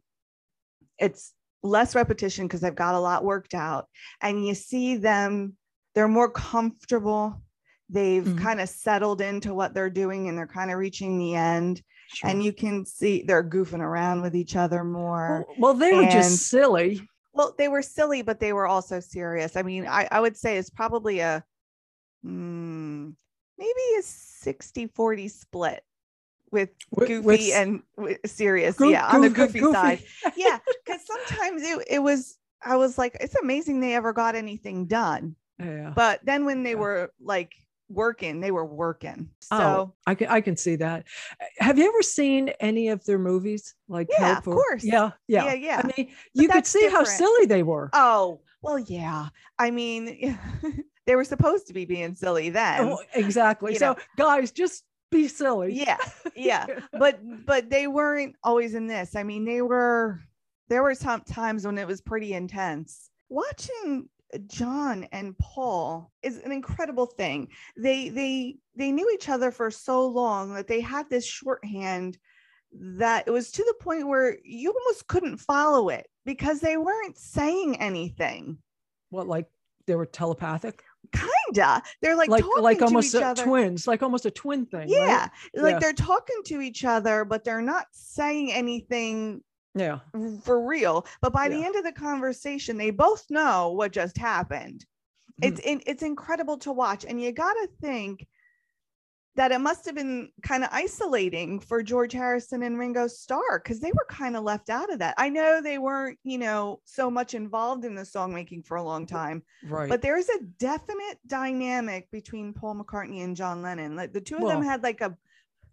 it's less repetition because they've got a lot worked out, and you see them, they're more comfortable. They've Mhm. kind of settled into what they're doing and they're kind of reaching the end. sure. And you can see they're goofing around with each other more. well, well, they were and- just silly. Well, they were silly, but they were also serious. I mean, I, I would say it's probably a mm, maybe a 60 40 split with goofy with and serious. Goo- yeah, on the goof- goofy, side. Yeah, because sometimes it, it was, I was like, it's amazing they ever got anything done. yeah. But then when they Yeah. were like working, they were working. So, Oh, I can I can see that. Have you ever seen any of their movies? Like Yeah, Help of or- course. Yeah, yeah. yeah, yeah. I mean, you could see how silly they were. oh, well, yeah. I mean, they were supposed to be being silly then. Oh, exactly. So, know. guys, just be silly. yeah yeah but but they weren't always in this. I mean they were there were some times when it was pretty intense. Watching john and paul is an incredible thing. They they they knew each other for so long that they had this shorthand that it was to the point where you almost couldn't follow it because they weren't saying anything. What, like they were telepathic? Kinda they're like Like talking like almost each a- other. twins, like almost a twin thing. yeah right? like Yeah. they're talking to each other but they're not saying anything Yeah. for real but by the end of the conversation they both know what just happened Mm-hmm. it's in, it's incredible to watch and you got to think that it must have been kind of isolating for George Harrison and Ringo Starr because they were kind of left out of that. I know they weren't, you know, so much involved in the song making for a long time, Right. but there's a definite dynamic between Paul McCartney and John Lennon. Like the two of them had like a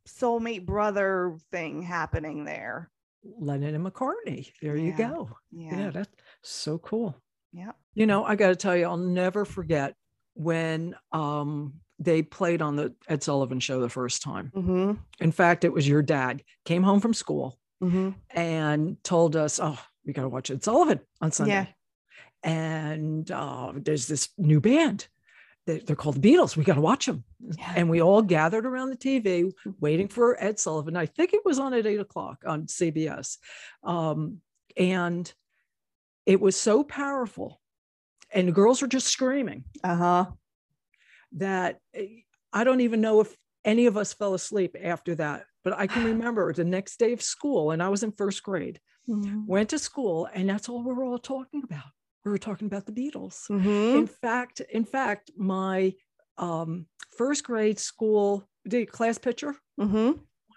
soulmate brother thing happening there. Lennon and McCartney. There you go. Yeah. Yeah, that's so cool. Yeah. You know, I got to tell you, I'll never forget when um, they played on the Ed Sullivan show the first time. Mm-hmm. In fact, it was your dad came home from school Mm-hmm. and told us, "Oh, we got to watch Ed Sullivan on Sunday." Yeah. And uh, there's this new band. They- They're called the Beatles. We got to watch them. Yeah. And we all gathered around the TV waiting for Ed Sullivan. I think it was on at eight o'clock on CBS. Um, and it was so powerful. And the girls were just screaming Uh-huh. That eh, I don't even know if any of us fell asleep after that. But I can remember the next day of school, and I was in first grade, went to school, and that's all we were all talking about. We were talking about the Beatles. Mm-hmm. In fact, in fact, my um, first grade school the class picture, Mm-hmm.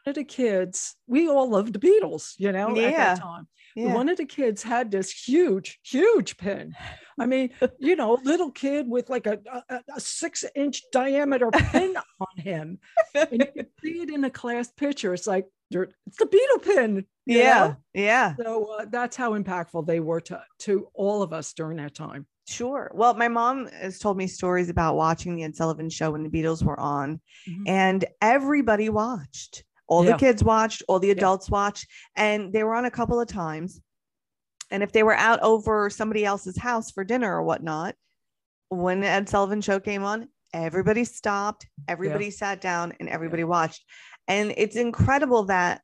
Of the kids, we all loved the Beatles, you know, at that time. Yeah. One of the kids had this huge, huge pin. I mean, you know, little kid with like a, a, a six inch diameter pin on him. And you can see it in the class picture. It's like, it's the Beatle pin. yeah. know? Yeah. So uh, that's how impactful they were to, to all of us during that time. Sure. Well, my mom has told me stories about watching the Ed Sullivan show when the Beatles were on, Mhm. and everybody watched. All Yeah. the kids watched, all the adults watched, and they were on a couple of times. And if they were out over somebody else's house for dinner or whatnot, when the Ed Sullivan show came on, everybody stopped, everybody sat down, and everybody watched. And it's incredible that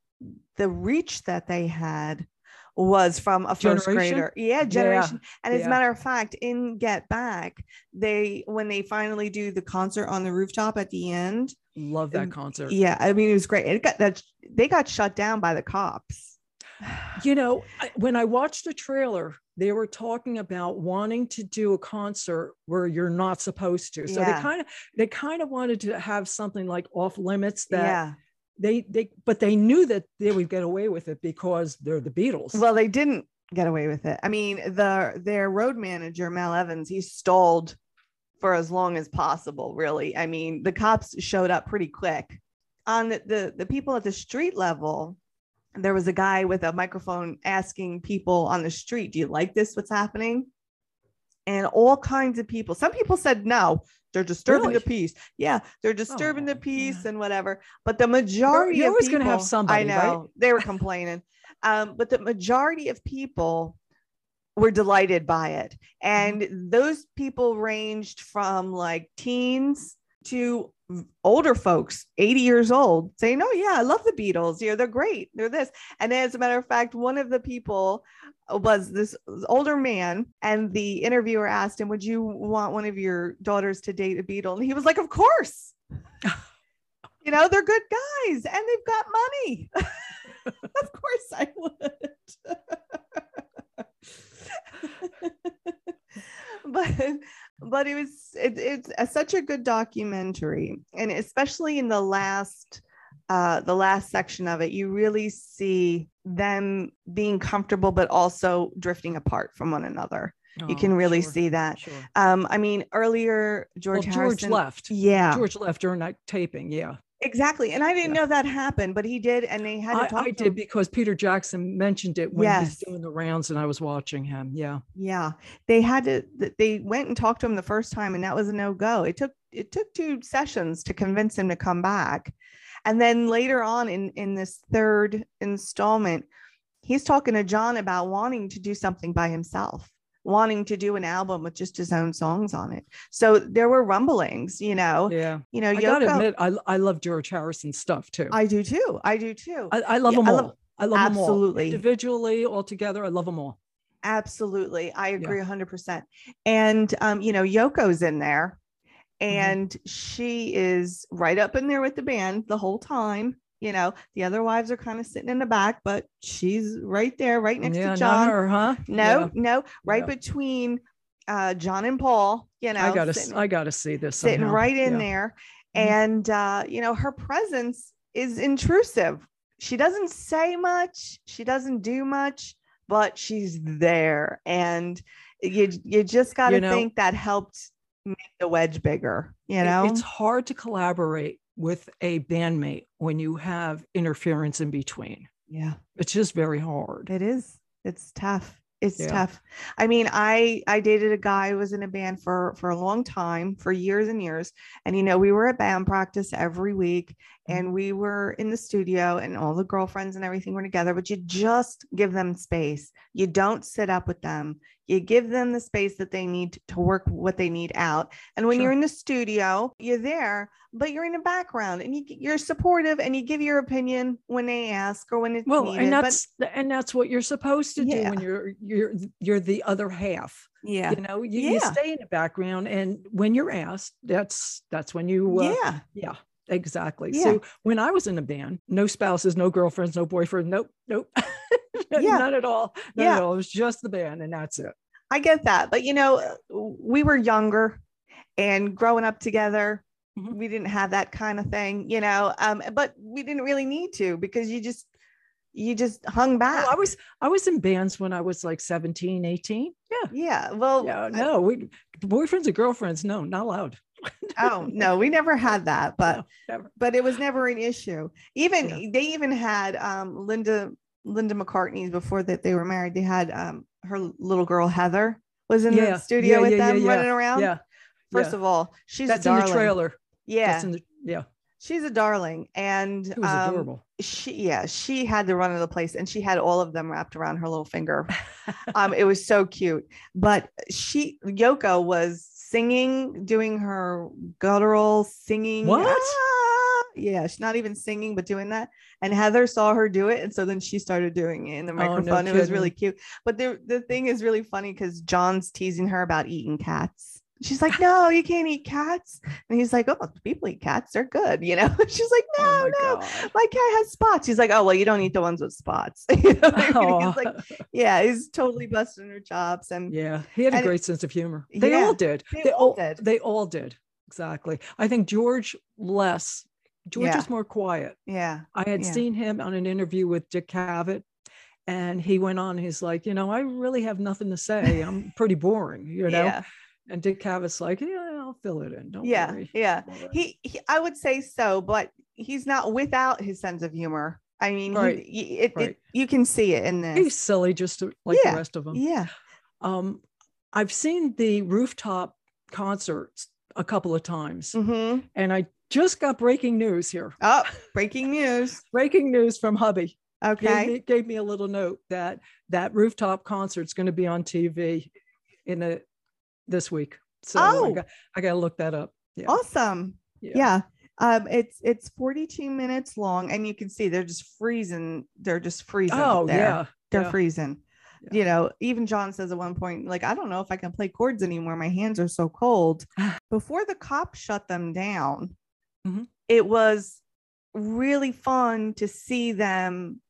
the reach that they had was from a first Generation? grader. Yeah, generation. And as yeah. a matter of fact, in Get Back, they when they finally do the concert on the rooftop at the end, Love that Um, concert. yeah, I mean it was great. It got that they got shut down by the cops. you know, when I watched the trailer, they were talking about wanting to do a concert where you're not supposed to. So Yeah. they kind of they kind of wanted to have something like off limits that yeah. They they but they knew that they would get away with it because they're the Beatles. Well, they didn't get away with it. I mean, the their road manager Mal Evans, he stalled for as long as possible. Really, I mean, the cops showed up pretty quick. On the the, the people at the street level, there was a guy with a microphone asking people on the street, "Do you like this? What's happening?" And all kinds of people. Some people said no. They're disturbing the peace. Yeah, they're disturbing the Oh, peace yeah. and whatever. But the majority you're of always people, gonna have somebody, I right? know they were complaining, um, but the majority of people were delighted by it, Mm-hmm. and those people ranged from like teens to older folks 80 years old saying oh yeah i love the beatles yeah they're great they're this and as a matter of fact one of the people was this older man and the interviewer asked him would you want one of your daughters to date a beatle and he was like of course. You know they're good guys and they've got money. Of course i would. But but it was it, it's a, such a good documentary and especially in the last uh the last section of it you really see them being comfortable but also drifting apart from one another you Oh, can really sure, see that Sure. um i mean earlier george well, George Harrison, left. yeah George left during that taping. Yeah. exactly and i didn't Yeah. know that happened but he did and they had to I, talk I to did him. because Peter Jackson mentioned it when Yes. he's doing the rounds and I was watching him. Yeah. Yeah, they had to. They went and talked to him the first time, and that was a no go. It took it took two sessions to convince him to come back, and then later on in in this third installment, he's talking to John about wanting to do something by himself, wanting to do an album with just his own songs on it. So there were rumblings, you know. Yeah. You know, I gotta admit, I, I love George Harrison's stuff too. I, I do too. I do too. I, love yeah, them I all. love- I love them all. absolutely. Individually, all together, I love them all. Absolutely. I agree a 100%. And, um, you know, Yoko's in there Mm-hmm. and she is right up in there with the band the whole time. You know, the other wives are kind of sitting in the back, but she's right there, right next yeah, to not John. her, huh? No, Yeah. no, right Yeah. between uh, John and Paul, you know, I gotta, sitting, I gotta see this. sitting right in there. Mhm. And, uh, you know, her presence is intrusive. She doesn't say much, she doesn't do much, but she's there. And you, you just got to You know- think that helped make the wedge bigger, you know? it's hard to collaborate with a bandmate when you have interference in between. yeah, It's just very hard. it is. It's tough. It's Yeah. tough. I mean, I I dated a guy who was in a band for for a long time, for years and years. And you know, we were at band practice every week Mm-hmm. and we were in the studio and all the girlfriends and everything were together, but you just give them space. You don't sit up with them. You give them the space that they need to work what they need out. And when Sure. you're in the studio, you're there, but you're in the background and you, you're supportive and you give your opinion when they ask or when it's Well, needed. and but that's and that's what you're supposed to do Yeah. when you're you're you're the other half. yeah, You know, you, you stay in the background, and when you're asked, that's that's when you uh, yeah, yeah exactly. Yeah. So when I was in a band, no spouses, no girlfriends, no boyfriend, nope, nope, Yeah. none at all, none Yeah. at all. It was just the band, and that's it. I get that. But you know, we were younger and growing up together. Mhm. We didn't have that kind of thing, you know. Um, but we didn't really need to because you just you just hung back. Oh, I was I was in bands when I was like 17, 18. Yeah. yeah. Well, Yeah, no, we boyfriends and girlfriends, no, not allowed. Oh no, we never had that, but No, but it was never an issue. Even Yeah. they even had um Linda Linda McCartney before that they were married. They had um her little girl Heather was in Yeah, the studio yeah, with them running around. Yeah, First of all, she's that's a in the trailer. Yeah, That's in the, yeah, she's a darling, and it was um, adorable. she yeah she had the run of the place and she had all of them wrapped around her little finger um it was so cute but she yoko was singing doing her guttural singing. What? "Ah!" yeah she's not even singing but doing that. And heather saw her do it and so then she started doing it in the Oh, no microphone. It was really cute. But the the thing is really funny because john's teasing her about eating cats She's like, no, you can't eat cats. And he's like, oh, people eat cats. They're good. You know, she's like, no, oh my no, God. my cat has spots. He's like, oh, well, you don't eat the ones with spots. You know I mean? Oh, He's like, yeah, he's totally busting her chops. And yeah, he had a great sense of humor. They Yeah, all did. they all did. They all did. Exactly. I think George less. George Yeah. is more quiet. yeah, I had Yeah. seen him on an interview with Dick Cavett, and he went on. He's like, you know, I really have nothing to say. I'm pretty boring, you know. yeah, And Dick Cavett's like, yeah, I'll fill it in. Don't yeah, worry. yeah. Right." He, he, I would say so, but he's not without his sense of humor. I mean, Right, y- it, it, you can see it in this. He's silly, just like Yeah, the rest of them. yeah. Um, I've seen the rooftop concerts a couple of times, hmm and I just got breaking news here. Oh, breaking news. Breaking news from hubby. Okay. me, gave me a little note that that rooftop concert's going to be on TV in a this week. So Oh. I got I got to look that up. Yeah. Awesome. Yeah. Um, it's it's 42 minutes long, and you can see they're just freezing. They're just freezing. Oh there. yeah. they're yeah. freezing. Yeah. You know, even John says at one point, like, I don't know if I can play chords anymore. My hands are so cold. Before the cops shut them down, Mhm. it was really fun to see them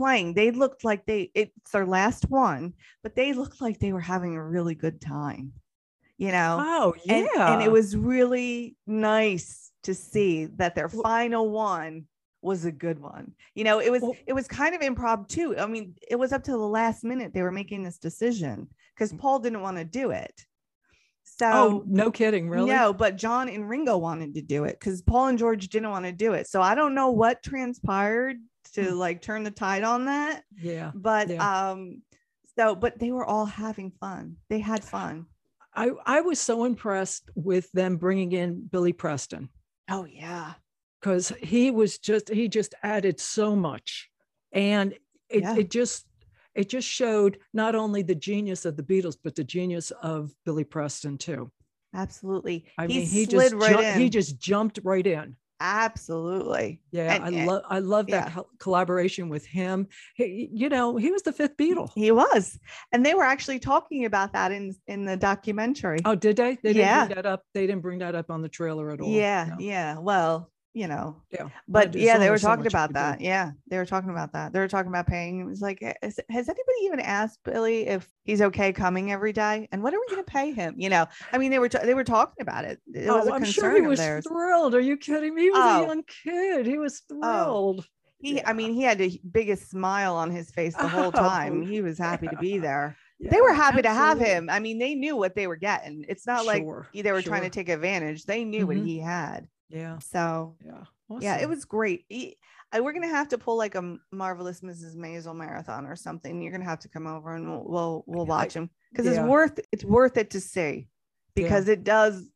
playing. They looked like they it's their last one, but they looked like they were having a really good time. You know, Oh yeah. and, and it was really nice to see that their final one was a good one. You know, it was Well- it was kind of impromptu. I mean, it was up to the last minute they were making this decision because Paul didn't want to do it. So oh no kidding, really? no, but John and Ringo wanted to do it because Paul and George didn't want to do it. So I don't know what transpired to Hmm. like turn the tide on that. Yeah. But Yeah. um, so but they were all having fun. They had fun. I I was so impressed with them bringing in Billy Preston Oh yeah. because he was just he just added so much, and it Yeah. it just it just showed not only the genius of the Beatles but the genius of Billy Preston too. Absolutely. I he mean, he slid just right ju- in. he just jumped right in. Absolutely. Yeah, And- I and- love I love that yeah. col- collaboration with him. He, you know, he was the fifth Beatle. He was. And they were actually talking about that in in the documentary. Oh, did they? They didn't Yeah. bring that up. They didn't bring that up on the trailer at all. yeah, No. yeah. Well, you know, yeah. but yeah, they were so talking you about that. Yeah, they were talking about that. They were talking about paying. It was like, has, has anybody even asked Billy if he's okay coming every day? And what are we going to pay him? You know, I mean, they were ta- they were talking about it. It was oh, a I'm sure he was theirs. thrilled. Are you kidding me? He was Oh. a young kid. He was thrilled. He, Yeah. I mean, he had the biggest smile on his face the whole Oh, time. He was happy to be there. Yeah, they were happy to have him. I mean, they knew what they were getting. It's not like they were trying to take advantage. They knew what Mhm. he had. Yeah, So yeah. yeah, it was great. I- we're gonna have to pull like a marvelous Mrs. Maisel marathon or something. You're gonna have to come over and we'll we'll, we'll watch them because yeah. it's worth it's worth it to see because it does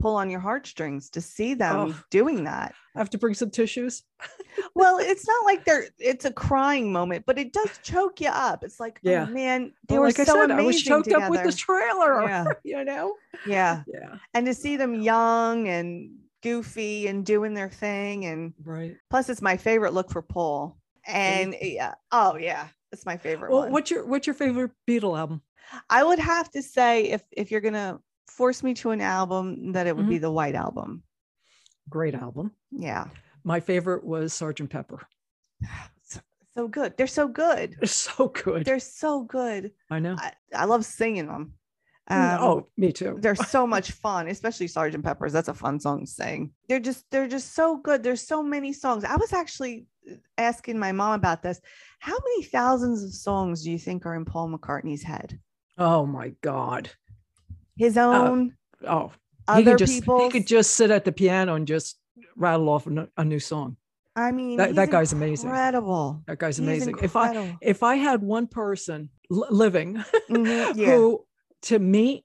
pull on your heartstrings to see them Oh. doing that. I have to bring some tissues. Well, it's not like they're it's a crying moment, but it does choke you up. It's like, oh, Yeah. oh man, they Well, were like so I said, amazing I was choked together. up with the trailer. Yeah. you know. yeah, Yeah. and to see them young and goofy and doing their thing and Right. plus it's my favorite look for Paul. And yeah, oh yeah, it's my favorite Well, one. what's your what's your favorite Beatle album? I would have to say if if you're gonna force me to an album, that it would Mm-hmm. be the White Album. Great album. Yeah, My favorite was Sergeant Pepper. so, so good. They're so good. It's so good. They're so good. I know. I, I love singing them. Mm, Um, oh, me too. they're so much fun, especially Sergeant Pepper's. That's a fun song to sing. They're just they're just so good. There's so many songs. I was actually uh, asking my mom about this. How many thousands of songs do you think are in Paul McCartney's head? Oh my God. His own, Oh, he other could just people. he could just sit at the piano and just rattle off a, new song. I mean, that- that guy's amazing. Incredible. That guy's He's amazing. If I if I had one person li- living Mhm, yeah. who to me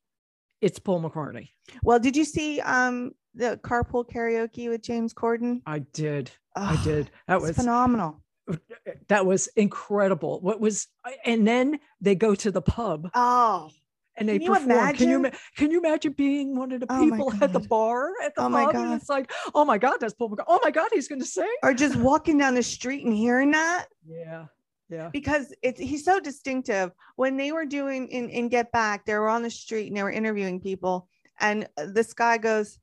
it's Paul McCartney. Well, did you see um the carpool karaoke with James Corden? I did. I Oh, did. That was phenomenal. that was incredible. What was and then they go to the pub Oh, and they Can you perform. Can you imagine? can you imagine being one of the Oh people at the bar at the Oh pub and it's like, oh my God, that's Paul McCartney. Oh my God, he's going to sing. or just walking down the street and hearing that. Yeah. Yeah. because it's he's so distinctive. When they were doing in, in Get Back, they were on the street and they were interviewing people, and uh, this guy goes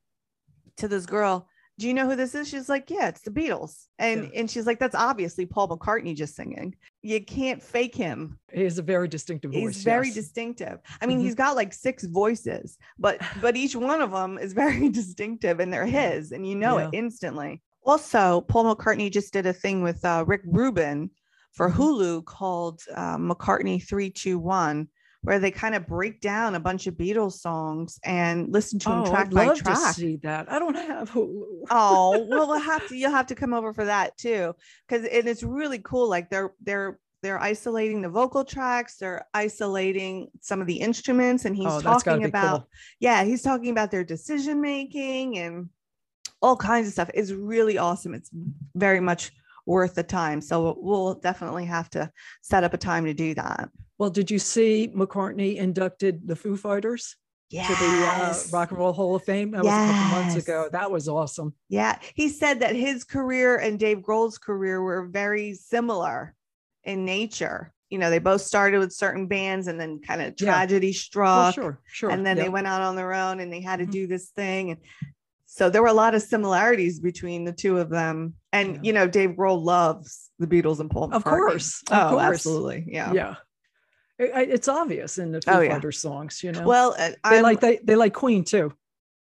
to this girl, "Do you know who this is?" She's like, "Yeah, it's the Beatles," and Yeah. and she's like, "That's obviously Paul McCartney just singing. You can't fake him. He has a very distinctive voice. He's very yes. distinctive. I mean, Mhm. he's got like six voices, but but each one of them is very distinctive, and they're his, and you know it instantly. Also, Paul McCartney just did a thing with uh, Rick Rubin for Mhm. Hulu called uh, McCartney Three Two One, where they kind of break down a bunch of Beatles songs and listen to them Oh, track I'd by love to see that. I don't have Hulu. Oh, well, we'll have to. You'll have to come over for that too, because it is really cool. Like they're they're they're isolating the vocal tracks. They're isolating some of the instruments, and he's oh, talking about cool. yeah, he's talking about their decision making and all kinds of stuff. It's really awesome. It's very much worth the time. So we'll definitely have to set up a time to do that. Well, did you see McCartney inducted the Foo Fighters Yeah. to the uh, Rock and Roll Hall of Fame? That was a couple months ago. That was awesome. Yeah, he said that his career and Dave Grohl's career were very similar in nature. You know, they both started with certain bands and then kind of Yeah. tragedy Well, struck. sure, sure. And then they went out on their own and they had to Mhm. do this thing. And so there were a lot of similarities between the two of them. And, Yeah. you know, Dave Grohl loves the Beatles and Paul McCartney. Of course, of oh, course. absolutely. Yeah. Yeah. It- it's obvious in the Foo Oh, yeah. Fighters songs, you know. Well, uh, they I'm, like they, they like Queen too.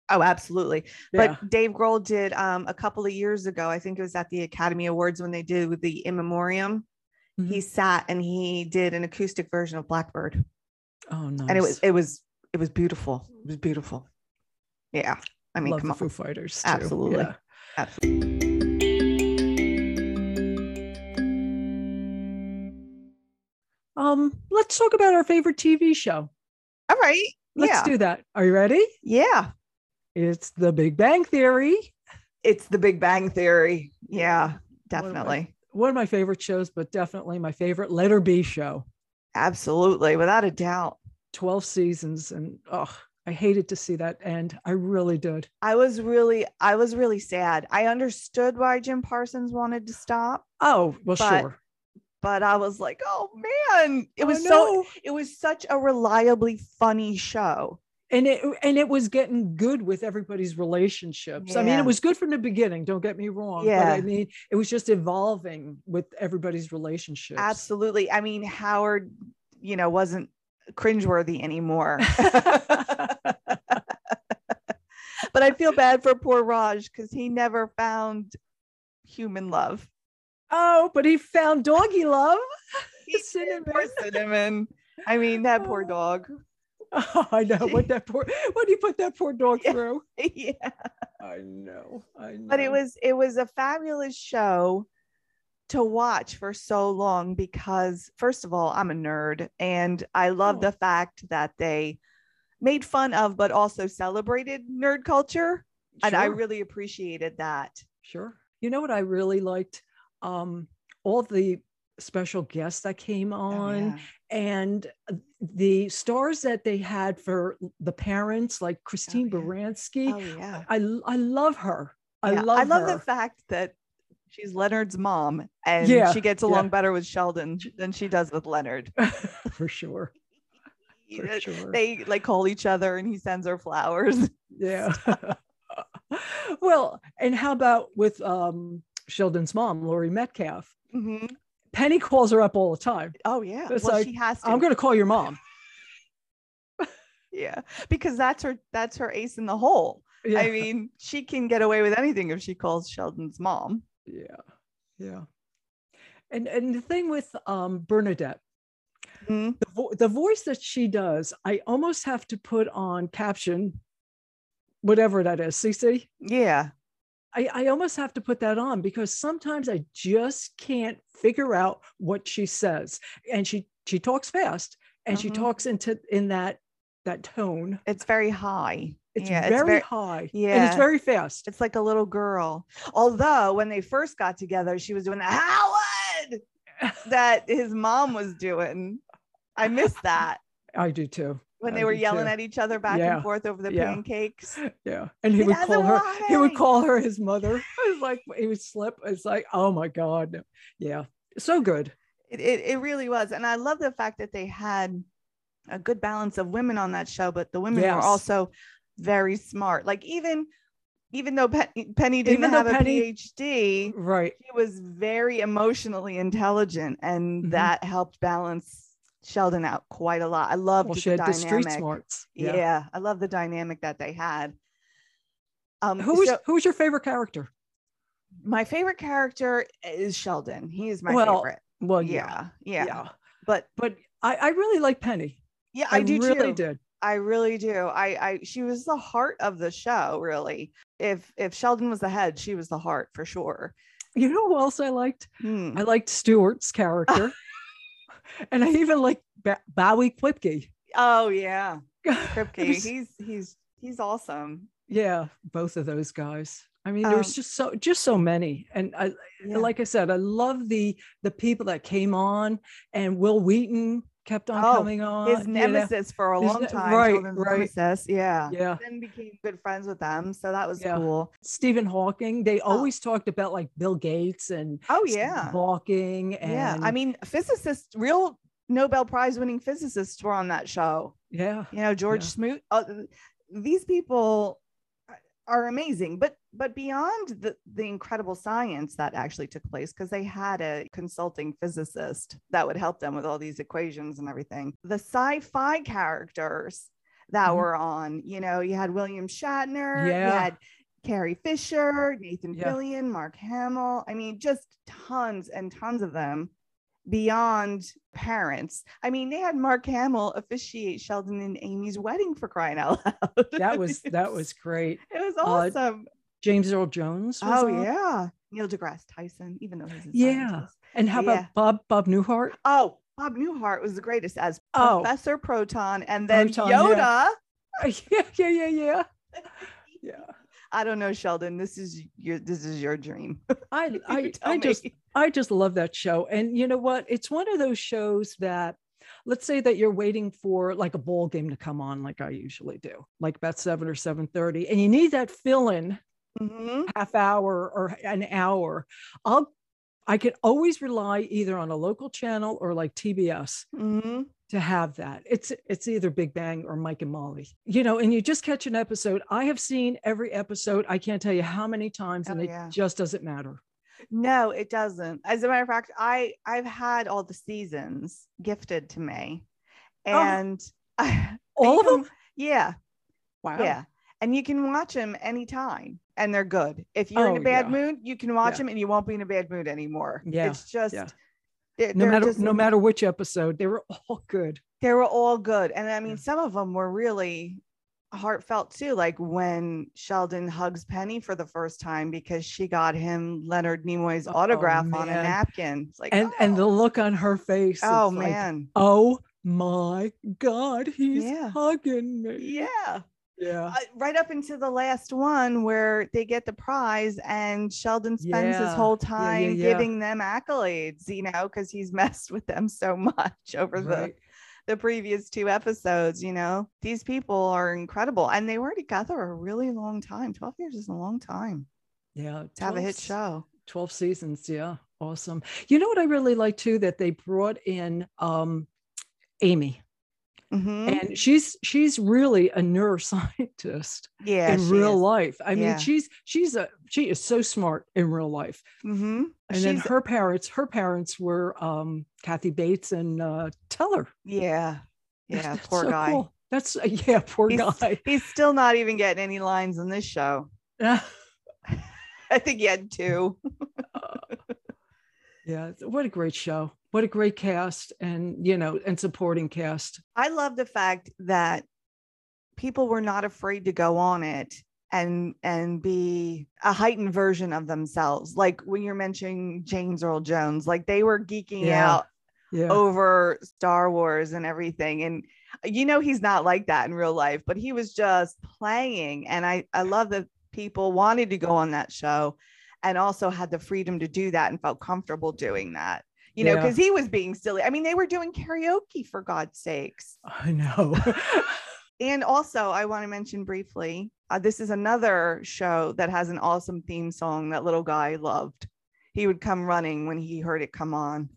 oh, absolutely. Yeah. But Dave Grohl did um, a couple of years ago, I think it was at the Academy Awards when they did with the In Memoriam. Mhm. He sat and he did an acoustic version of Blackbird. oh no. And it was it was it was beautiful. It was beautiful. Yeah. I mean, Love come on. Foo Fighters. Too. Absolutely. Yeah. Absolutely. Um, let's talk about our favorite TV show. All right. Let's yeah. do that. Are you ready? yeah. It's The Big Bang Theory. It's the Big Bang Theory. Yeah, One of my- definitely. One of my favorite shows, but definitely my favorite Letter B show. Absolutely. Without a doubt. 12 seasons and oh, I hated to see that end. I really did. I was really, I was really sad. I understood why Jim Parsons wanted to stop, Oh, well, sure. But I was like, oh man, it I was so it was such a reliably funny show. and it and it was getting good with everybody's relationships. I mean, it was good from the beginning. Don't get me wrong. But Yeah. I mean, it was just evolving with everybody's relationships. Absolutely. I mean, Howard, you know, wasn't cringeworthy anymore. but I feel bad for poor Raj because he never found human love. Oh, but he found doggy love. He Cinnamon. poor cinnamon. I mean, that poor Oh. dog. Oh, I know what that poor what do you put that poor dog Yeah. through? yeah. I know. I know. But it was it was a fabulous show to watch for so long because first of all, I'm a nerd and I love Oh. the fact that they made fun of but also celebrated nerd culture. And I really appreciated that. Sure. You know what I really liked? Um, all the special guests that came on and uh, the stars that they had for the parents, like Christine yeah. Baranski. Oh yeah. I I love her. I Yeah, love I love her. the fact that she's Leonard's mom and Yeah, she gets yeah. along better with Sheldon than she does with Leonard. for sure. For sure. They like call each other and he sends her flowers. yeah. well, and how about with um, Sheldon's mom, Laurie Metcalf? Mhm. Penny calls her up all the time. Oh yeah. It's well, like, she has to. I'm going to call your mom. yeah, because that's her that's her ace in the hole. Yeah. I mean, she can get away with anything if she calls Sheldon's mom. yeah. Yeah. And and the thing with um, Bernadette, Mhm. the, vo- the voice that she does, I almost have to put on caption, whatever that is. CC. Yeah. I, I almost have to put that on because sometimes I just can't figure out what she says. And she she talks fast and she Mhm. talks into in that that tone. It's very high. It's yeah, very it's very high. Yeah. And it's very fast. it's like a little girl. Although when they first got together, she was doing the Howard that his mom was doing. I miss that I do too. When they were yelling too. at each other back Yeah. and forth over the Yeah. pancakes. Yeah. And he He would call her, he would call her his mother. It was like he would slip. It's like, oh my God. Yeah. So good. It, it, it really was. And I love the fact that they had a good balance of women on that show, but the women were also very smart. Like even even though Penny didn't though have Penny- a PhD, Right. she was very emotionally intelligent, and Mhm. that helped balance Sheldon out quite a lot. I loved Well, the had the street dynamic. smarts. Yeah. I love the dynamic that they had. Um, Who was so who was your favorite character? my favorite character is Sheldon. He is my Well, favorite. Well, Yeah, yeah, yeah. But But I, I really like Penny. yeah, I, do really too. did. I really do. I, I, she was the heart of the show, really. If if Sheldon was the head, she was the heart for sure. You know who else I liked? Hmm. I liked Stewart's character. and I even like ba- Bowie Kripke. Oh yeah, Kripke. He's he's he's awesome. yeah, both of those guys. I mean, Um, there's just so just so many. And I Yeah. like I said, I love the the people that came on and Wil Wheaton kept on Oh, coming on. His you know. nemesis for a long time. right, right. Nemesis. Yeah. Yeah. Then became good friends with them, so that was Yeah. cool. Stephen Hawking. They always talked about like Bill Gates and Oh yeah, Hawking. And yeah. I mean, physicists, real Nobel Prize winning physicists were on that show. yeah. you know george Yeah. smoot uh, these people are amazing but but beyond the, the incredible science that actually took place because they had a consulting physicist that would help them with all these equations and everything the sci-fi characters that Mhm. were on you know you had william shatner you Yeah. had carrie fisher nathan Yeah. fillion mark hamill i mean just tons and tons of them beyond parents. I mean, they had Mark Hamill officiate Sheldon and Amy's wedding for crying out loud. That was that was great. it was uh, awesome. James Earl Jones. Was oh on. yeah, Neil deGrasse Tyson, even though he's a Yeah. scientist. And how Yeah. about Bob Bob Newhart? Oh, Bob Newhart was the greatest as Oh. Professor Proton, and then Proton, Yoda. yeah, yeah, yeah, yeah. I don't know, Sheldon. This is your this is your dream. I I, I just. I just love that show. And you know what? It's one of those shows that let's say that you're waiting for like a ball game to come on, like I usually do, like about seven or seven thirty, and you need that fill-in Mhm. half hour or an hour. I'll I can always rely either on a local channel or like TBS Mhm. To have that. It's it's either Big Bang or Mike and Molly. You know, and you just catch an episode. I have seen every episode. I can't tell you how many times, oh, and Oh, it yeah. just doesn't matter. No, it doesn't. As a matter of fact, I I've had all the seasons gifted to me, Oh. and All of them? can- Yeah, Wow. yeah, and you can watch them anytime, and they're good. If you're in Oh, a bad yeah. mood, you can watch Yeah. them, and you won't be in a bad mood anymore. Yeah, it's just. They're, No they're matter just- no matter which episode, they were all good. they were all good, and I mean, Yeah. some of them were really heartfelt too like when sheldon hugs penny for the first time because she got him leonard nimoy's Oh, autograph on a napkin it's like And and the oh. look on her face. Oh it's like, man. oh my God, he's Yeah. hugging me. yeah. Yeah. Uh, right up into the last one where they get the prize and Sheldon spends his Yeah. whole Yeah, yeah, time yeah. giving them accolades, you know, because he's messed with them so much over the Right. the previous two episodes, you know. These people are incredible and they were together a really long time. 12 years is a long time Yeah. to have a hit show. 12 seasons. Yeah. Awesome. You know what I really like too? That they brought in um Amy. Mhm. And she's she's really a neuroscientist Yeah. in real life. I mean, she's she's a she is so smart in real life. hmm And then her parents, her parents were um Kathy Bates and uh Teller. yeah. Yeah. That's Poor so guy. cool. That's uh, yeah, poor He's- guy. He's still not even getting any lines in this show. I think he had two. yeah, what a great show. What a great cast and you know, and supporting cast. I love the fact that people were not afraid to go on it and and be a heightened version of themselves. Like when you're mentioning James Earl Jones, like they were geeking Yeah. out Yeah. over Star Wars and everything. And you know he's not like that in real life, but he was just playing. And I I love that people wanted to go on that show and also had the freedom to do that and felt comfortable doing that. You know, Yeah. because he was being silly. I mean, they were doing karaoke for God's sakes. I know. And also, I want to mention briefly uh, this is another show that has an awesome theme song that little guy loved. He would come running when he heard it come on.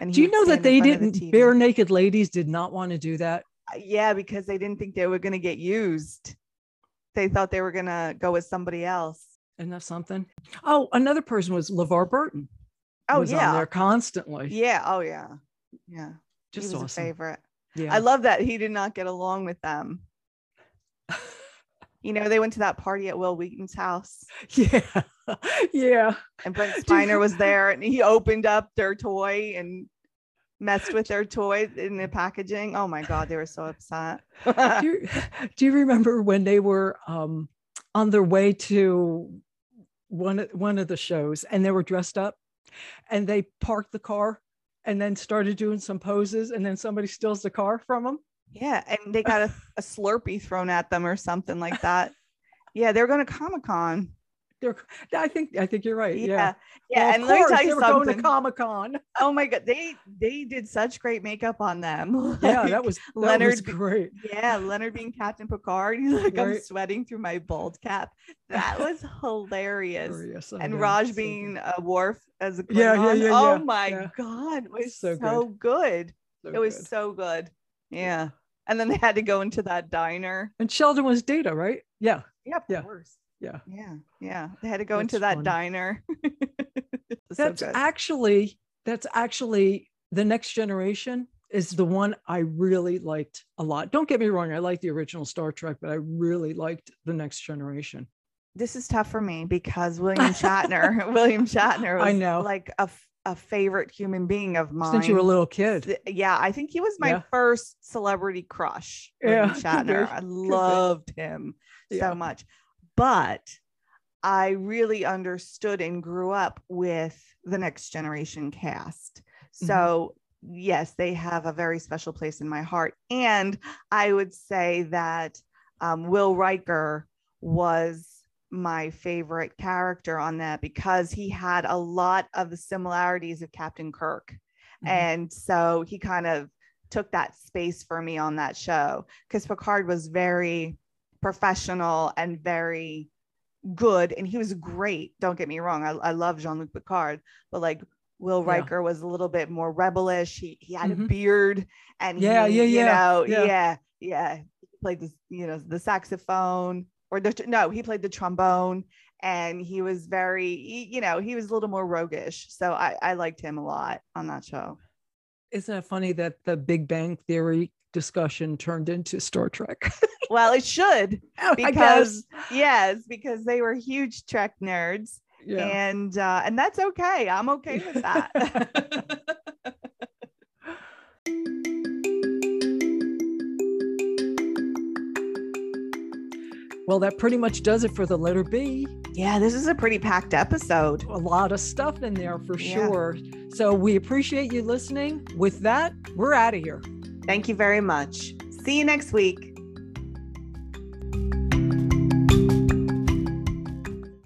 And Do you know that they the didn't? TV. Barenaked Ladies did not want to do that. Uh, Yeah, because they didn't think they were going to get used. They thought they were going to go with somebody else. Isn't that something? Oh, another person was LeVar Burton. Oh was on yeah, there constantly. yeah. Oh yeah, yeah. Just he was awesome. a favorite. Yeah. I love that he did not get along with them. You know, they went to that party at Wil Wheaton's house, yeah. yeah. and Brent Spiner was there, and he opened up their toy and messed with their toy in the packaging. Oh my god, they were so upset. do, you, do you remember when they were um, on their way to one of- one of the shows and they were dressed up and they parked the car and then started doing some poses and then somebody steals the car from them? yeah, and they got a, a Slurpee thrown at them or something like that. Yeah, they're going to Comic Con. They're, I think I think you're right. Yeah, Yeah. yeah. Well, and let me tell you were going something. to Comic Con. oh my god, they they did such great makeup on them. Yeah, that was that Leonard B- great. Yeah, Leonard being Captain Picard. He's like, I'm sweating through my bald cap. That was hilarious. Glorious, oh I And Raj so being good. a Worf as a Klingon. Yeah, yeah, yeah, Oh yeah, my yeah. god, it was So so, good. good. So It was so good. Yeah. And then they had to go into that diner. and Sheldon was Data, right? Yeah, Yeah, of Yeah. course. Yeah. Yeah, yeah. They had to go into that funny. diner. It's so that's actually that's actually the next generation is the one I really liked a lot. Don't get me wrong, I like the original Star Trek, but I really liked the next generation. this is tough for me because William Shatner, William Shatner was I know. like a a favorite human being of mine. Since you were a little kid. Yeah, I think he was my Yeah. first celebrity crush. Yeah, Shatner. I loved him Yeah. so much. But I really understood and grew up with the next generation cast. Mhm. So, yes, they have a very special place in my heart. And I would say that um, Will Riker was my favorite character on that because he had a lot of the similarities of Captain Kirk. Mhm. And so he kind of took that space for me on that show because Picard was very professional and very good. And he was great. Don't get me wrong. I, I love Jean Luc Picard, but like Will Yeah. Riker was a little bit more rebellish. He, he had a Mhm. beard and Yeah, he, yeah, you yeah, know, yeah. yeah, yeah. He played this, you know, the saxophone or the, no, he played the trombone and he was very, he- you know, he was a little more roguish. So I, I liked him a lot on that show. Isn't it funny that the Big Bang Theory discussion turned into Star Trek? Well, it should, Because- yes, because they were huge Trek nerds, Yeah. and uh, and that's okay. I'm okay with that. well, that pretty much does it for the letter B. yeah, this is a pretty packed episode. A lot of stuff in there for Yeah. sure. So we appreciate you listening. With that, we're out of here. Thank you very much. See you next week.